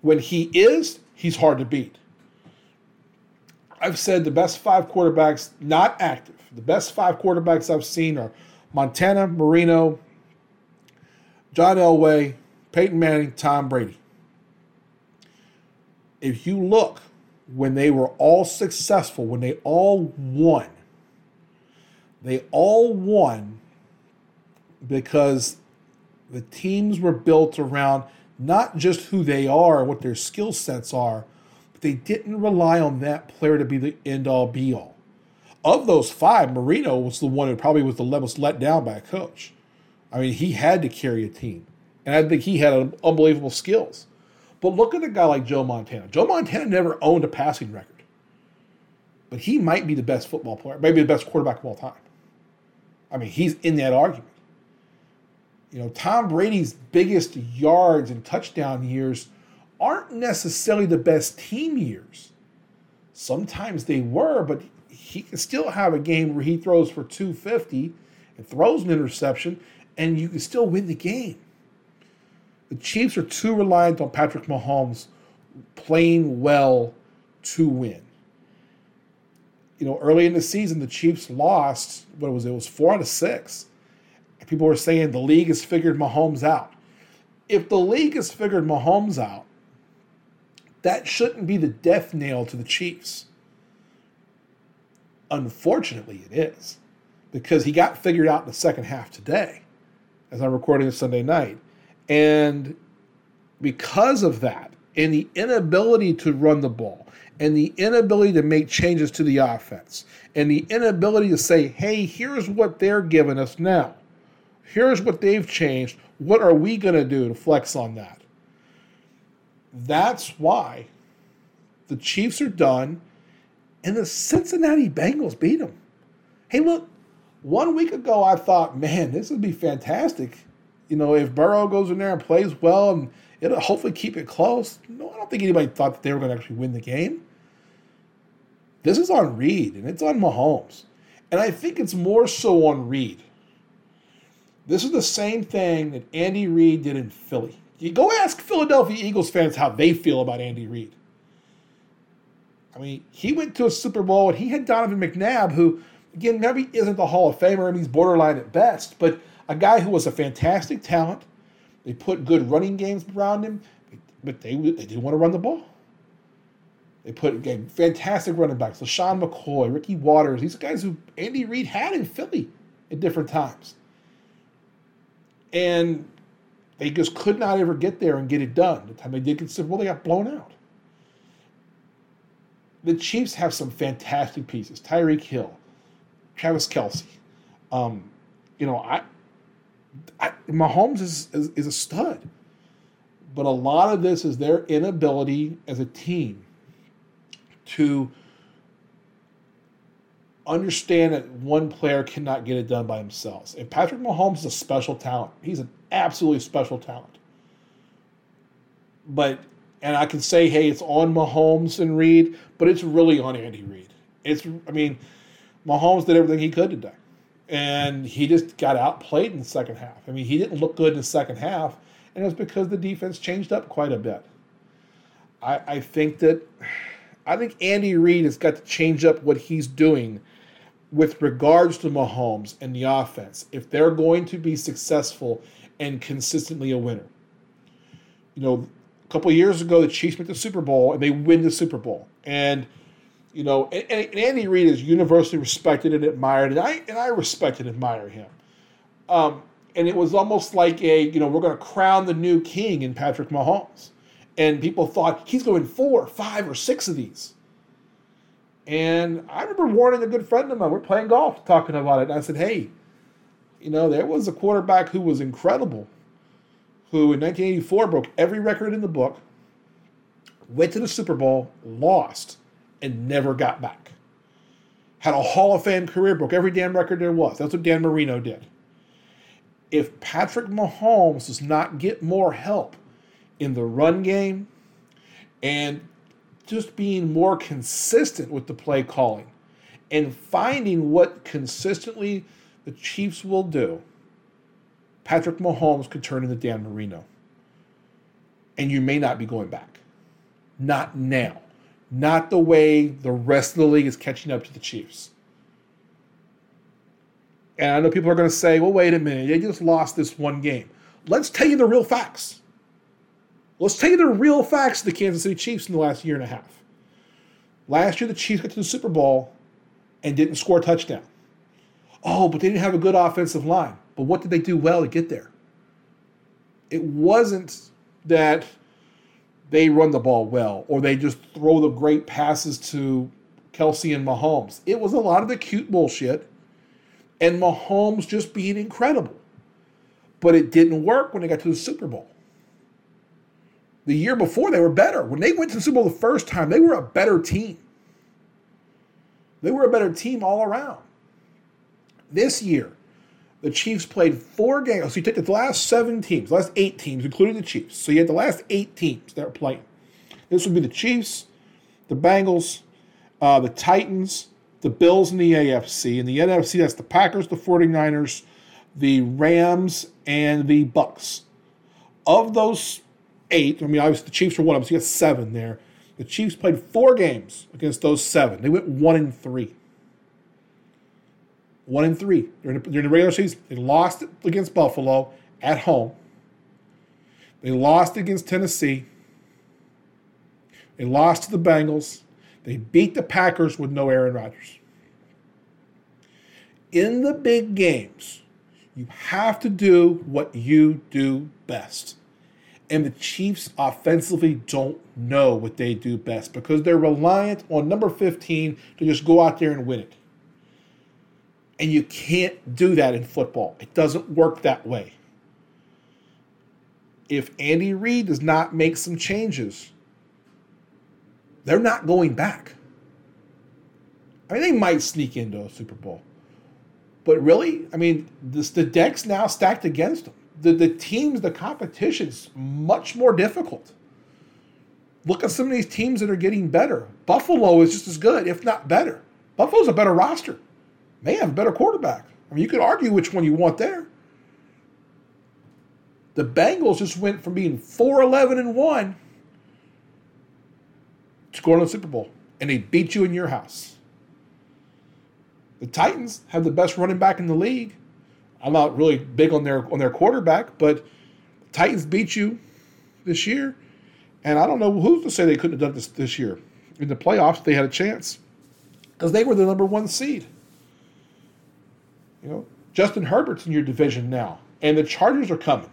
Speaker 1: When he is, he's hard to beat. I've said the best five quarterbacks, not active, the best five quarterbacks I've seen are Montana, Marino, John Elway, Peyton Manning, Tom Brady. If you look when they were all successful, when they all won, they all won because the teams were built around not just who they are and what their skill sets are, but they didn't rely on that player to be the end all be all. Of those five, Marino was the one who probably was the most let down by a coach. I mean, he had to carry a team, and I think he had unbelievable skills. But look at a guy like Joe Montana. Joe Montana never owned a passing record, but he might be the best football player, maybe the best quarterback of all time. I mean, he's in that argument. You know, Tom Brady's biggest yards and touchdown years aren't necessarily the best team years. Sometimes they were, but he can still have a game where he throws for 250 and throws an interception, and you can still win the game. The Chiefs are too reliant on Patrick Mahomes playing well to win. You know, early in the season, the Chiefs lost, what was it? It was four out of six people were saying the league has figured Mahomes out. If the league has figured Mahomes out, that shouldn't be the death nail to the Chiefs. Unfortunately, it is because he got figured out in the second half today, as I'm recording this Sunday night. And because of that, and the inability to run the ball, and the inability to make changes to the offense, and the inability to say, hey, here's what they're giving us now Here's what they've changed. What are we going to do to flex on that? That's why the Chiefs are done and the Cincinnati Bengals beat them. Hey, look, one week ago I thought, man, this would be fantastic. You know, if Burrow goes in there and plays well and it'll hopefully keep it close. No, I don't think anybody thought that they were going to actually win the game. This is on Reid and it's on Mahomes. And I think it's more so on Reid. This is the same thing that Andy Reid did in Philly. You go ask Philadelphia Eagles fans how they feel about Andy Reid. I mean, he went to a Super Bowl and he had Donovan McNabb, who, again, maybe isn't the Hall of Famer and he's borderline at best, but a guy who was a fantastic talent. They put good running games around him, but they, they didn't want to run the ball. They put again, fantastic running backs, LeSean McCoy, Ricky Watters. these guys who Andy Reid had in Philly at different times. And they just could not ever get there and get it done. The time they did consider, well, they got blown out. The Chiefs have some fantastic pieces. Tyreek Hill, Travis Kelce. Um, you know, I, I Mahomes is, is, is a stud. But a lot of this is their inability as a team to understand that one player cannot get it done by themselves. And Patrick Mahomes is a special talent. He's an absolutely special talent. But and I can say, hey, it's on Mahomes and Reid, but it's really on Andy Reid. It's I mean, Mahomes did everything he could today. And he just got outplayed in the second half. I mean, he didn't look good in the second half, and it was because the defense changed up quite a bit. I, I think that I think Andy Reid has got to change up what he's doing with regards to Mahomes and the offense if they're going to be successful and consistently a winner. You know, a couple years ago, the Chiefs went to the Super Bowl and they win the Super Bowl. And, you know, and, and Andy Reid is universally respected and admired, and I, and I respect and admire him. Um, and it was almost like a, you know, we're going to crown the new king in Patrick Mahomes. And people thought he's going four, five, or six of these. And I remember warning a good friend of mine. We're playing golf, talking about it. And I said, hey, you know, there was a quarterback who was incredible, who in 1984 broke every record in the book, went to the Super Bowl, lost, and never got back. Had a Hall of Fame career, broke every damn record there was. That's what Dan Marino did. if Patrick Mahomes does not get more help in the run game and just being more consistent with the play calling and finding what consistently the Chiefs will do, Patrick Mahomes could turn into Dan Marino. And you may not be going back. Not now. Not the way the rest of the league is catching up to the Chiefs. And I know people are going to say, well, wait a minute, they just lost this one game. Let's tell you the real facts. Let's tell you the real facts of the Kansas City Chiefs in the last year and a half. Last year, the Chiefs got to the Super Bowl and didn't score a touchdown. Oh, but they didn't have a good offensive line. But what did they do well to get there? It wasn't that they run the ball well or they just throw the great passes to Kelce and Mahomes. It was a lot of the cute bullshit and Mahomes just being incredible. But it didn't work when they got to the Super Bowl. The year before, they were better. When they went to the Super Bowl the first time, they were a better team. They were a better team all around. This year, the Chiefs played four games. So you take the last seven teams, the last eight teams, including the Chiefs. So you had the last eight teams that were playing. This would be the Chiefs, the Bengals, uh, the Titans, the Bills in the AFC. In the NFC, that's the Packers, the 49ers, the Rams, and the Bucs. Of those eight, I mean, obviously the Chiefs were one of them, so you got seven there. The Chiefs played four games against those seven. They went one and three. One and three during the, during the regular season. They lost against Buffalo at home. They lost against Tennessee. They lost to the Bengals. They beat the Packers with no Aaron Rodgers. In the big games, you have to do what you do best. And the Chiefs offensively don't know what they do best because they're reliant on number 15 to just go out there and win it. And you can't do that in football. It doesn't work that way. If Andy Reid does not make some changes, they're not going back. I mean, they might sneak into a Super Bowl. But really, I mean, this, the deck's now stacked against them. The, the teams, the competition's much more difficult. Look at some of these teams that are getting better. Buffalo is just as good, if not better. Buffalo's a better roster. They have a better quarterback. I mean, you could argue which one you want there. The Bengals just went from being 4 11 and 1 to going to the Super Bowl, and they beat you in your house. The Titans have the best running back in the league. I'm not really big on their on their quarterback, but Titans beat you this year, and I don't know who's to say they couldn't have done this this year. In the playoffs, they had a chance because they were the number one seed. You know, Justin Herbert's in your division now, and the Chargers are coming.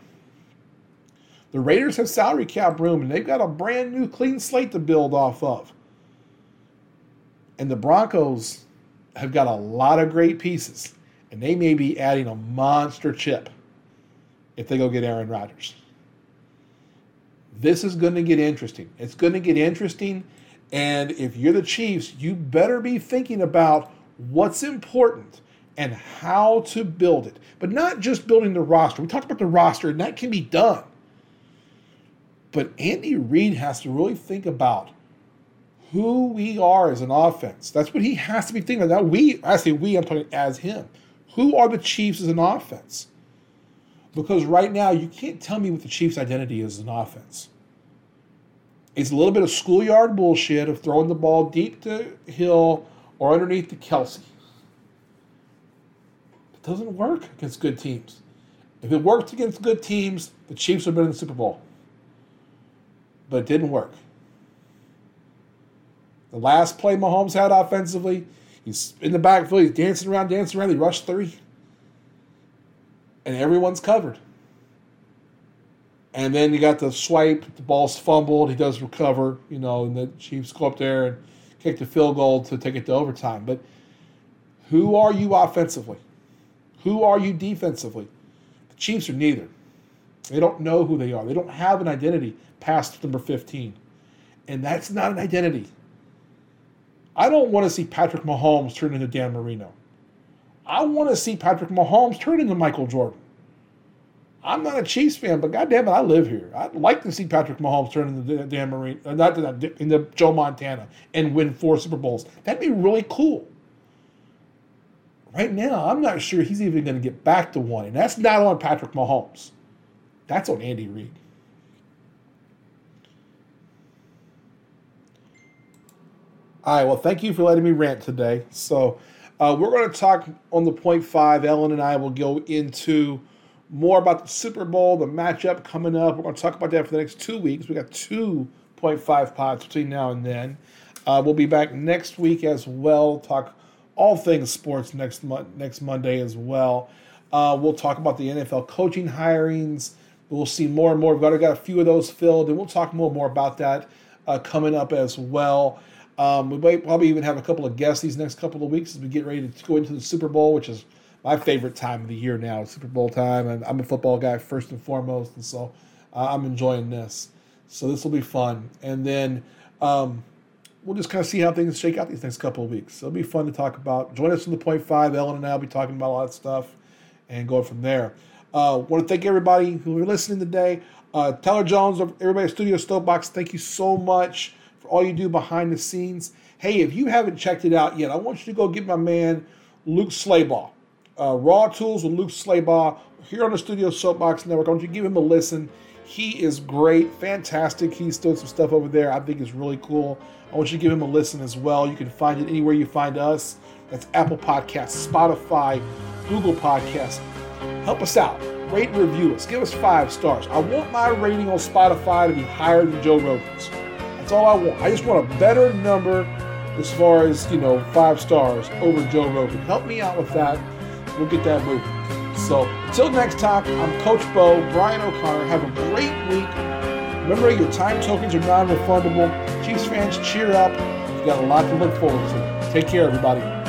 Speaker 1: The Raiders have salary cap room, and they've got a brand new clean slate to build off of. And the Broncos have got a lot of great pieces, and they may be adding a monster chip if they go get Aaron Rodgers. This is going to get interesting. It's going to get interesting, and if you're the Chiefs, you better be thinking about what's important and how to build it. But not just building the roster. We talked about the roster, and that can be done. But Andy Reid has to really think about who we are as an offense. That's what he has to be thinking about. Now we, I say we, I'm talking as him. Who are the Chiefs as an offense? Because right now you can't tell me what the Chiefs' identity is as an offense. It's a little bit of schoolyard bullshit of throwing the ball deep to Hill or underneath to Kelce. It doesn't work against good teams. If it worked against good teams, the Chiefs would have been in the Super Bowl. But it didn't work. The last play Mahomes had offensively, he's in the backfield, he's dancing around, dancing around, he rushed three. And everyone's covered. And then you got the swipe, the ball's fumbled, he does recover, you know, and the Chiefs go up there and kick the field goal to take it to overtime. But who are you offensively? Who are you defensively? The Chiefs are neither. They don't know who they are. They don't have an identity past number 15. And that's not an identity. I don't want to see Patrick Mahomes turn into Dan Marino. I want to see Patrick Mahomes turn into Michael Jordan. I'm not a Chiefs fan, but goddamn it, I live here. I'd like to see Patrick Mahomes turn into Dan Marino, uh, not the, in the Joe Montana and win four Super Bowls. That'd be really cool. Right now, I'm not sure he's even going to get back to one, and that's not on Patrick Mahomes. That's on Andy Reid. All right, well, thank you for letting me rant today. So, uh, we're going to talk on the point five. Ellen and I will go into more about the Super Bowl, the matchup coming up. We're going to talk about that for the next two weeks. We got two point five pods between now and then. Uh, we'll be back next week as well. Talk all things sports next month, next Monday as well. Uh, we'll talk about the NFL coaching hirings. We'll see more and more. We've got a few of those filled, and we'll talk more and more about that uh, coming up as well. Um, we might probably even have a couple of guests these next couple of weeks as we get ready to go into the Super Bowl, which is my favorite time of the year now, Super Bowl time. And I'm a football guy first and foremost, and so uh, I'm enjoying this. So this will be fun. And then um, we'll just kind of see how things shake out these next couple of weeks. So it'll be fun to talk about. Join us from the point five. Ellen and I will be talking about a lot of stuff and going from there. Uh, want to thank everybody who are listening today. Uh, Tyler Jones Everybody Studio Soapbox, thank you so much for all you do behind the scenes. Hey, if you haven't checked it out yet, I want you to go get my man Luke Slaybaugh. Uh, Raw Tools with Luke Slaybaugh here on the Studio Soapbox Network. I want you to give him a listen. He is great, fantastic. He's doing some stuff over there I think is really cool. I want you to give him a listen as well. You can find it anywhere you find us. That's Apple Podcasts, Spotify, Google Podcasts. Help us out. Rate and review us. Give us five stars. I want my rating on Spotify to be higher than Joe Rogan's. That's all I want. I just want a better number as far as, you know, five stars over Joe Rogan. Help me out with that. We'll get that moving. So until next time, I'm Coach Bo, Brian O'Connor. Have a great week. Remember, your time tokens are non refundable. Chiefs fans, cheer up. You've got a lot to look forward to. Take care, everybody.